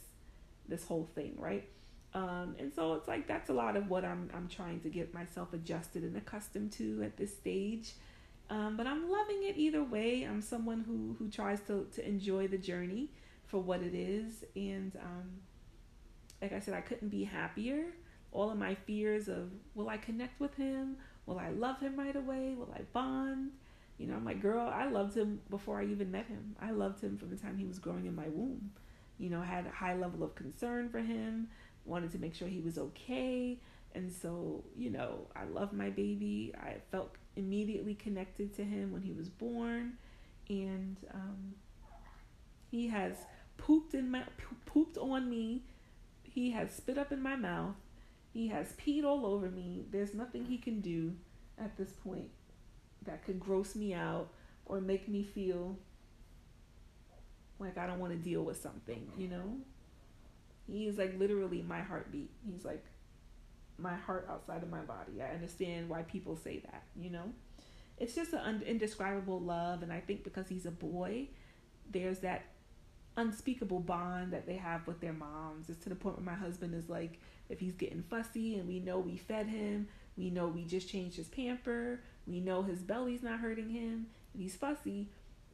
this whole thing, right? Um, and so it's like that's a lot of what I'm I'm trying to get myself adjusted and accustomed to at this stage. Um, but I'm loving it either way. I'm someone who who tries to to enjoy the journey for what it is, and um, like I said, I couldn't be happier all of my fears of will I connect with him? Will I love him right away? Will I bond? You know, I'm like, girl, I loved him before I even met him. I loved him from the time he was growing in my womb. You know, had a high level of concern for him, wanted to make sure he was okay. And so, you know, I love my baby. I felt immediately connected to him when he was born. And um, he has pooped in my pooped on me. He has spit up in my mouth he has peed all over me. There's nothing he can do at this point that could gross me out or make me feel like I don't want to deal with something, you know? He is like literally my heartbeat. He's like my heart outside of my body. I understand why people say that, you know? It's just an indescribable love. And I think because he's a boy, there's that unspeakable bond that they have with their moms. It's to the point where my husband is like, if he's getting fussy and we know we fed him, we know we just changed his pamper, we know his belly's not hurting him, and he's fussy,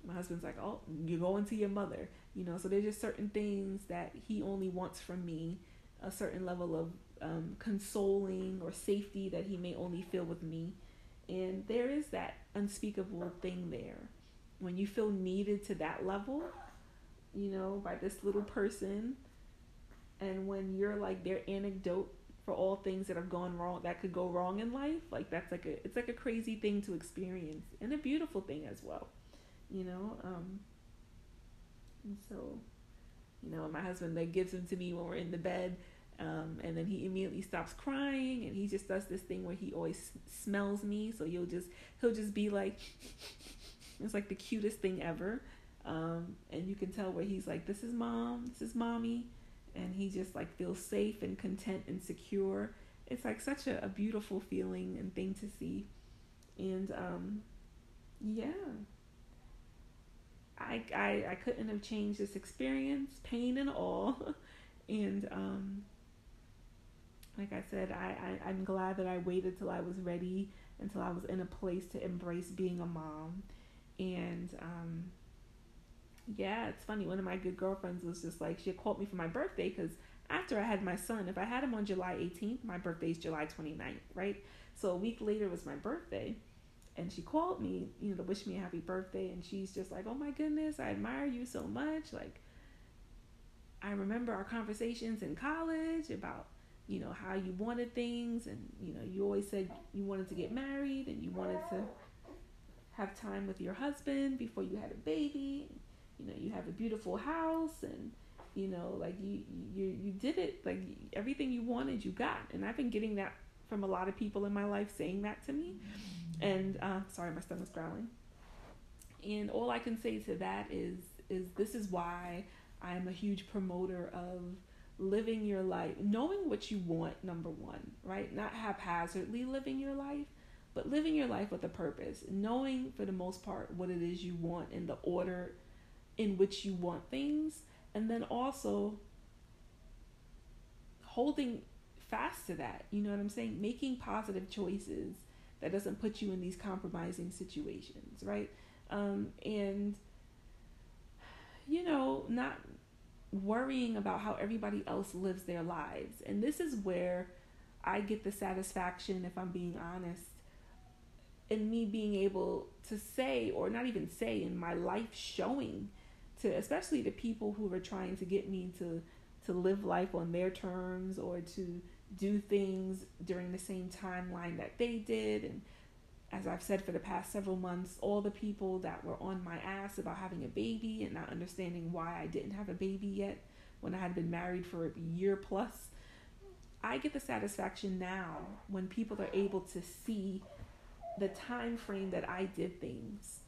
my husband's like, oh, you're going to your mother. You know, so there's just certain things that he only wants from me, a certain level of um, consoling or safety that he may only feel with me. And there is that unspeakable thing there. When you feel needed to that level, you know, by this little person and when you're like their anecdote for all things that have gone wrong that could go wrong in life like that's like a it's like a crazy thing to experience and a beautiful thing as well you know um and so you know my husband like gives him to me when we're in the bed um, and then he immediately stops crying and he just does this thing where he always smells me so you'll just he'll just be like [LAUGHS] it's like the cutest thing ever um, and you can tell where he's like this is mom this is mommy and he just like feels safe and content and secure. It's like such a, a beautiful feeling and thing to see. And um yeah. I, I I couldn't have changed this experience, pain and all. [LAUGHS] and um like I said, I, I, I'm glad that I waited till I was ready, until I was in a place to embrace being a mom. And um yeah, it's funny. One of my good girlfriends was just like, she called me for my birthday because after I had my son, if I had him on July 18th, my birthday is July 29th, right? So a week later was my birthday. And she called me, you know, to wish me a happy birthday. And she's just like, oh my goodness, I admire you so much. Like, I remember our conversations in college about, you know, how you wanted things. And, you know, you always said you wanted to get married and you wanted to have time with your husband before you had a baby you know you have a beautiful house and you know like you you you did it like everything you wanted you got and i've been getting that from a lot of people in my life saying that to me. And uh, sorry, my stomach's growling. And all I can say to that is is this is why I am a huge promoter of living your life, knowing what you want, number one, right? Not haphazardly living your life, but living your life with a purpose, knowing for the most part what it is you want in the order in which you want things, and then also holding fast to that. You know what I'm saying? Making positive choices that doesn't put you in these compromising situations, right? Um, and you know, not worrying about how everybody else lives their lives. And this is where I get the satisfaction, if I'm being honest, in me being able to say, or not even say, in my life showing to especially the people who are trying to get me to to live life on their terms or to do things during the same timeline that they did. And as I've said for the past several months, all the people that were on my ass about having a baby and not understanding why I didn't have a baby yet when I had been married for a year plus, I get the satisfaction now when people are able to see the time frame that I did things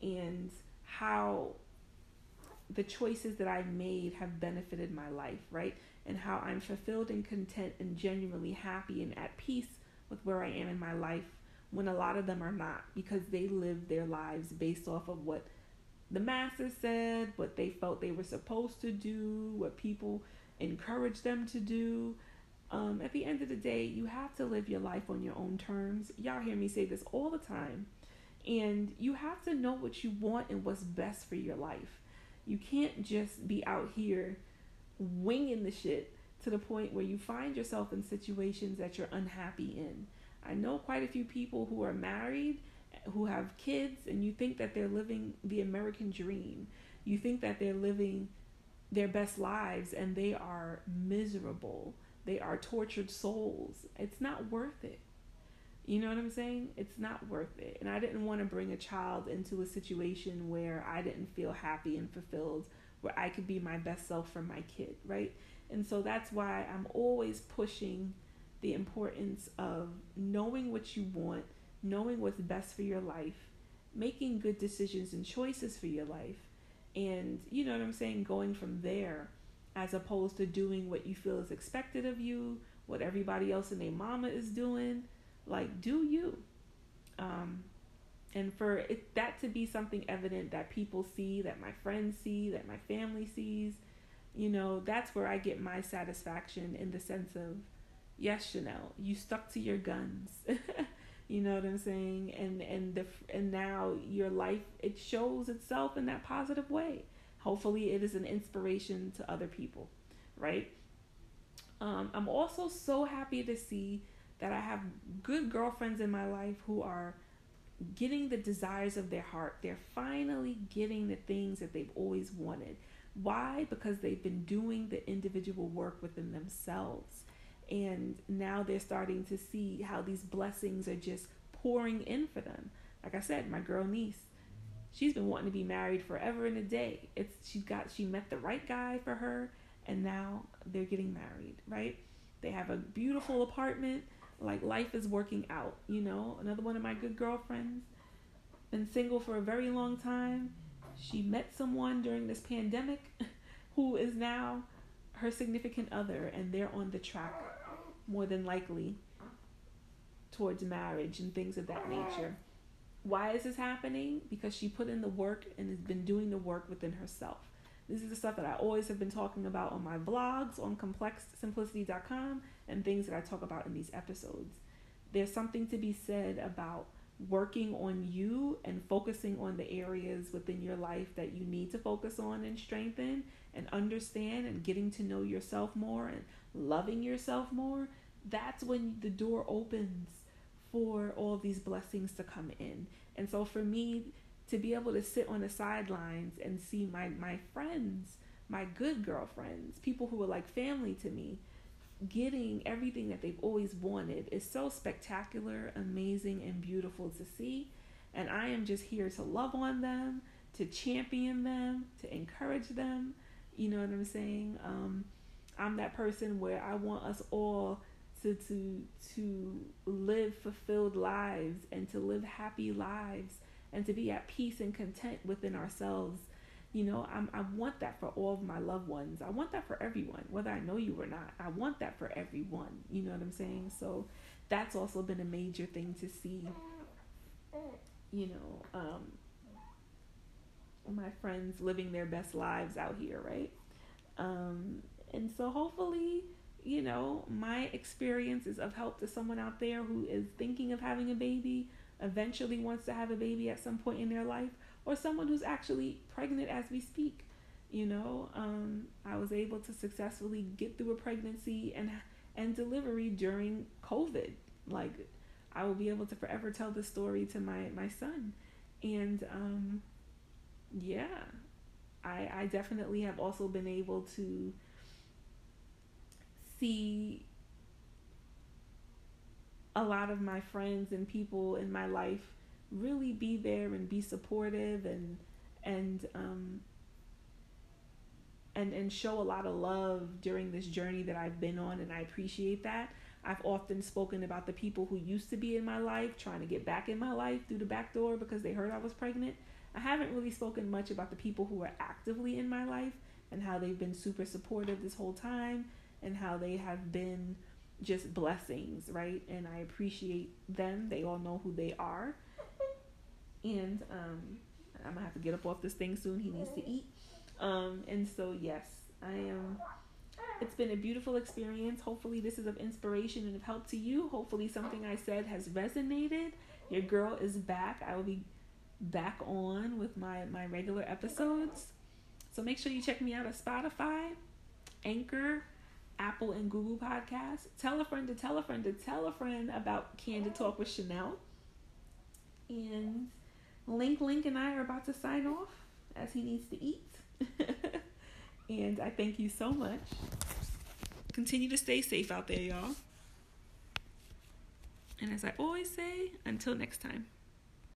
and how the choices that I've made have benefited my life, right? And how I'm fulfilled and content and genuinely happy and at peace with where I am in my life when a lot of them are not because they live their lives based off of what the master said, what they felt they were supposed to do, what people encouraged them to do. Um, at the end of the day, you have to live your life on your own terms. Y'all hear me say this all the time. And you have to know what you want and what's best for your life. You can't just be out here winging the shit to the point where you find yourself in situations that you're unhappy in. I know quite a few people who are married, who have kids, and you think that they're living the American dream. You think that they're living their best lives, and they are miserable. They are tortured souls. It's not worth it. You know what I'm saying? It's not worth it. And I didn't want to bring a child into a situation where I didn't feel happy and fulfilled, where I could be my best self for my kid, right? And so that's why I'm always pushing the importance of knowing what you want, knowing what's best for your life, making good decisions and choices for your life, and you know what I'm saying, going from there as opposed to doing what you feel is expected of you, what everybody else in their mama is doing. Like, do you? Um, and for it, that to be something evident that people see, that my friends see, that my family sees, you know, that's where I get my satisfaction in the sense of yes, Chanel, you stuck to your guns. [LAUGHS] you know what I'm saying? And and the and now your life it shows itself in that positive way. Hopefully, it is an inspiration to other people, right? Um, I'm also so happy to see that I have good girlfriends in my life who are getting the desires of their heart. They're finally getting the things that they've always wanted. Why? Because they've been doing the individual work within themselves and now they're starting to see how these blessings are just pouring in for them. Like I said, my girl niece, she's been wanting to be married forever and a day. It's she's got she met the right guy for her and now they're getting married, right? They have a beautiful apartment. Like life is working out, you know. Another one of my good girlfriends been single for a very long time. She met someone during this pandemic [LAUGHS] who is now her significant other and they're on the track more than likely towards marriage and things of that nature. Why is this happening? Because she put in the work and has been doing the work within herself. This is the stuff that I always have been talking about on my vlogs on complexsimplicity.com and things that I talk about in these episodes. There's something to be said about working on you and focusing on the areas within your life that you need to focus on and strengthen and understand and getting to know yourself more and loving yourself more, that's when the door opens for all these blessings to come in. And so for me to be able to sit on the sidelines and see my my friends, my good girlfriends, people who are like family to me, getting everything that they've always wanted is so spectacular, amazing and beautiful to see. And I am just here to love on them, to champion them, to encourage them. You know what I'm saying? Um, I'm that person where I want us all to to to live fulfilled lives and to live happy lives and to be at peace and content within ourselves you know I'm, i want that for all of my loved ones. I want that for everyone whether i know you or not. I want that for everyone you know what i'm saying? So that's also been a major thing to see you know um, my friends living their best lives out here right? Um, and so hopefully you know my experience is of help to someone out there who is thinking of having a baby eventually wants to have a baby at some point in their life or someone who's actually pregnant as we speak. You know, um, I was able to successfully get through a pregnancy and and delivery during COVID. Like, I will be able to forever tell the story to my my son, and um, yeah, I I definitely have also been able to see a lot of my friends and people in my life really be there and be supportive and and um and and show a lot of love during this journey that I've been on and I appreciate that. I've often spoken about the people who used to be in my life trying to get back in my life through the back door because they heard I was pregnant. I haven't really spoken much about the people who are actively in my life and how they've been super supportive this whole time and how they have been just blessings, right? And I appreciate them. They all know who they are. [LAUGHS] And um, I'm gonna have to get up off this thing soon. He needs to eat. Um, and so yes, I am. It's been a beautiful experience. Hopefully, this is of inspiration and of help to you. Hopefully, something I said has resonated. Your girl is back. I will be back on with my my regular episodes. So make sure you check me out at Spotify, Anchor, Apple and Google Podcasts. Tell a friend to tell a friend to tell a friend about Candid Talk with Chanel. And Link Link and I are about to sign off as he needs to eat. [LAUGHS] and I thank you so much. Continue to stay safe out there, y'all. And as I always say, until next time.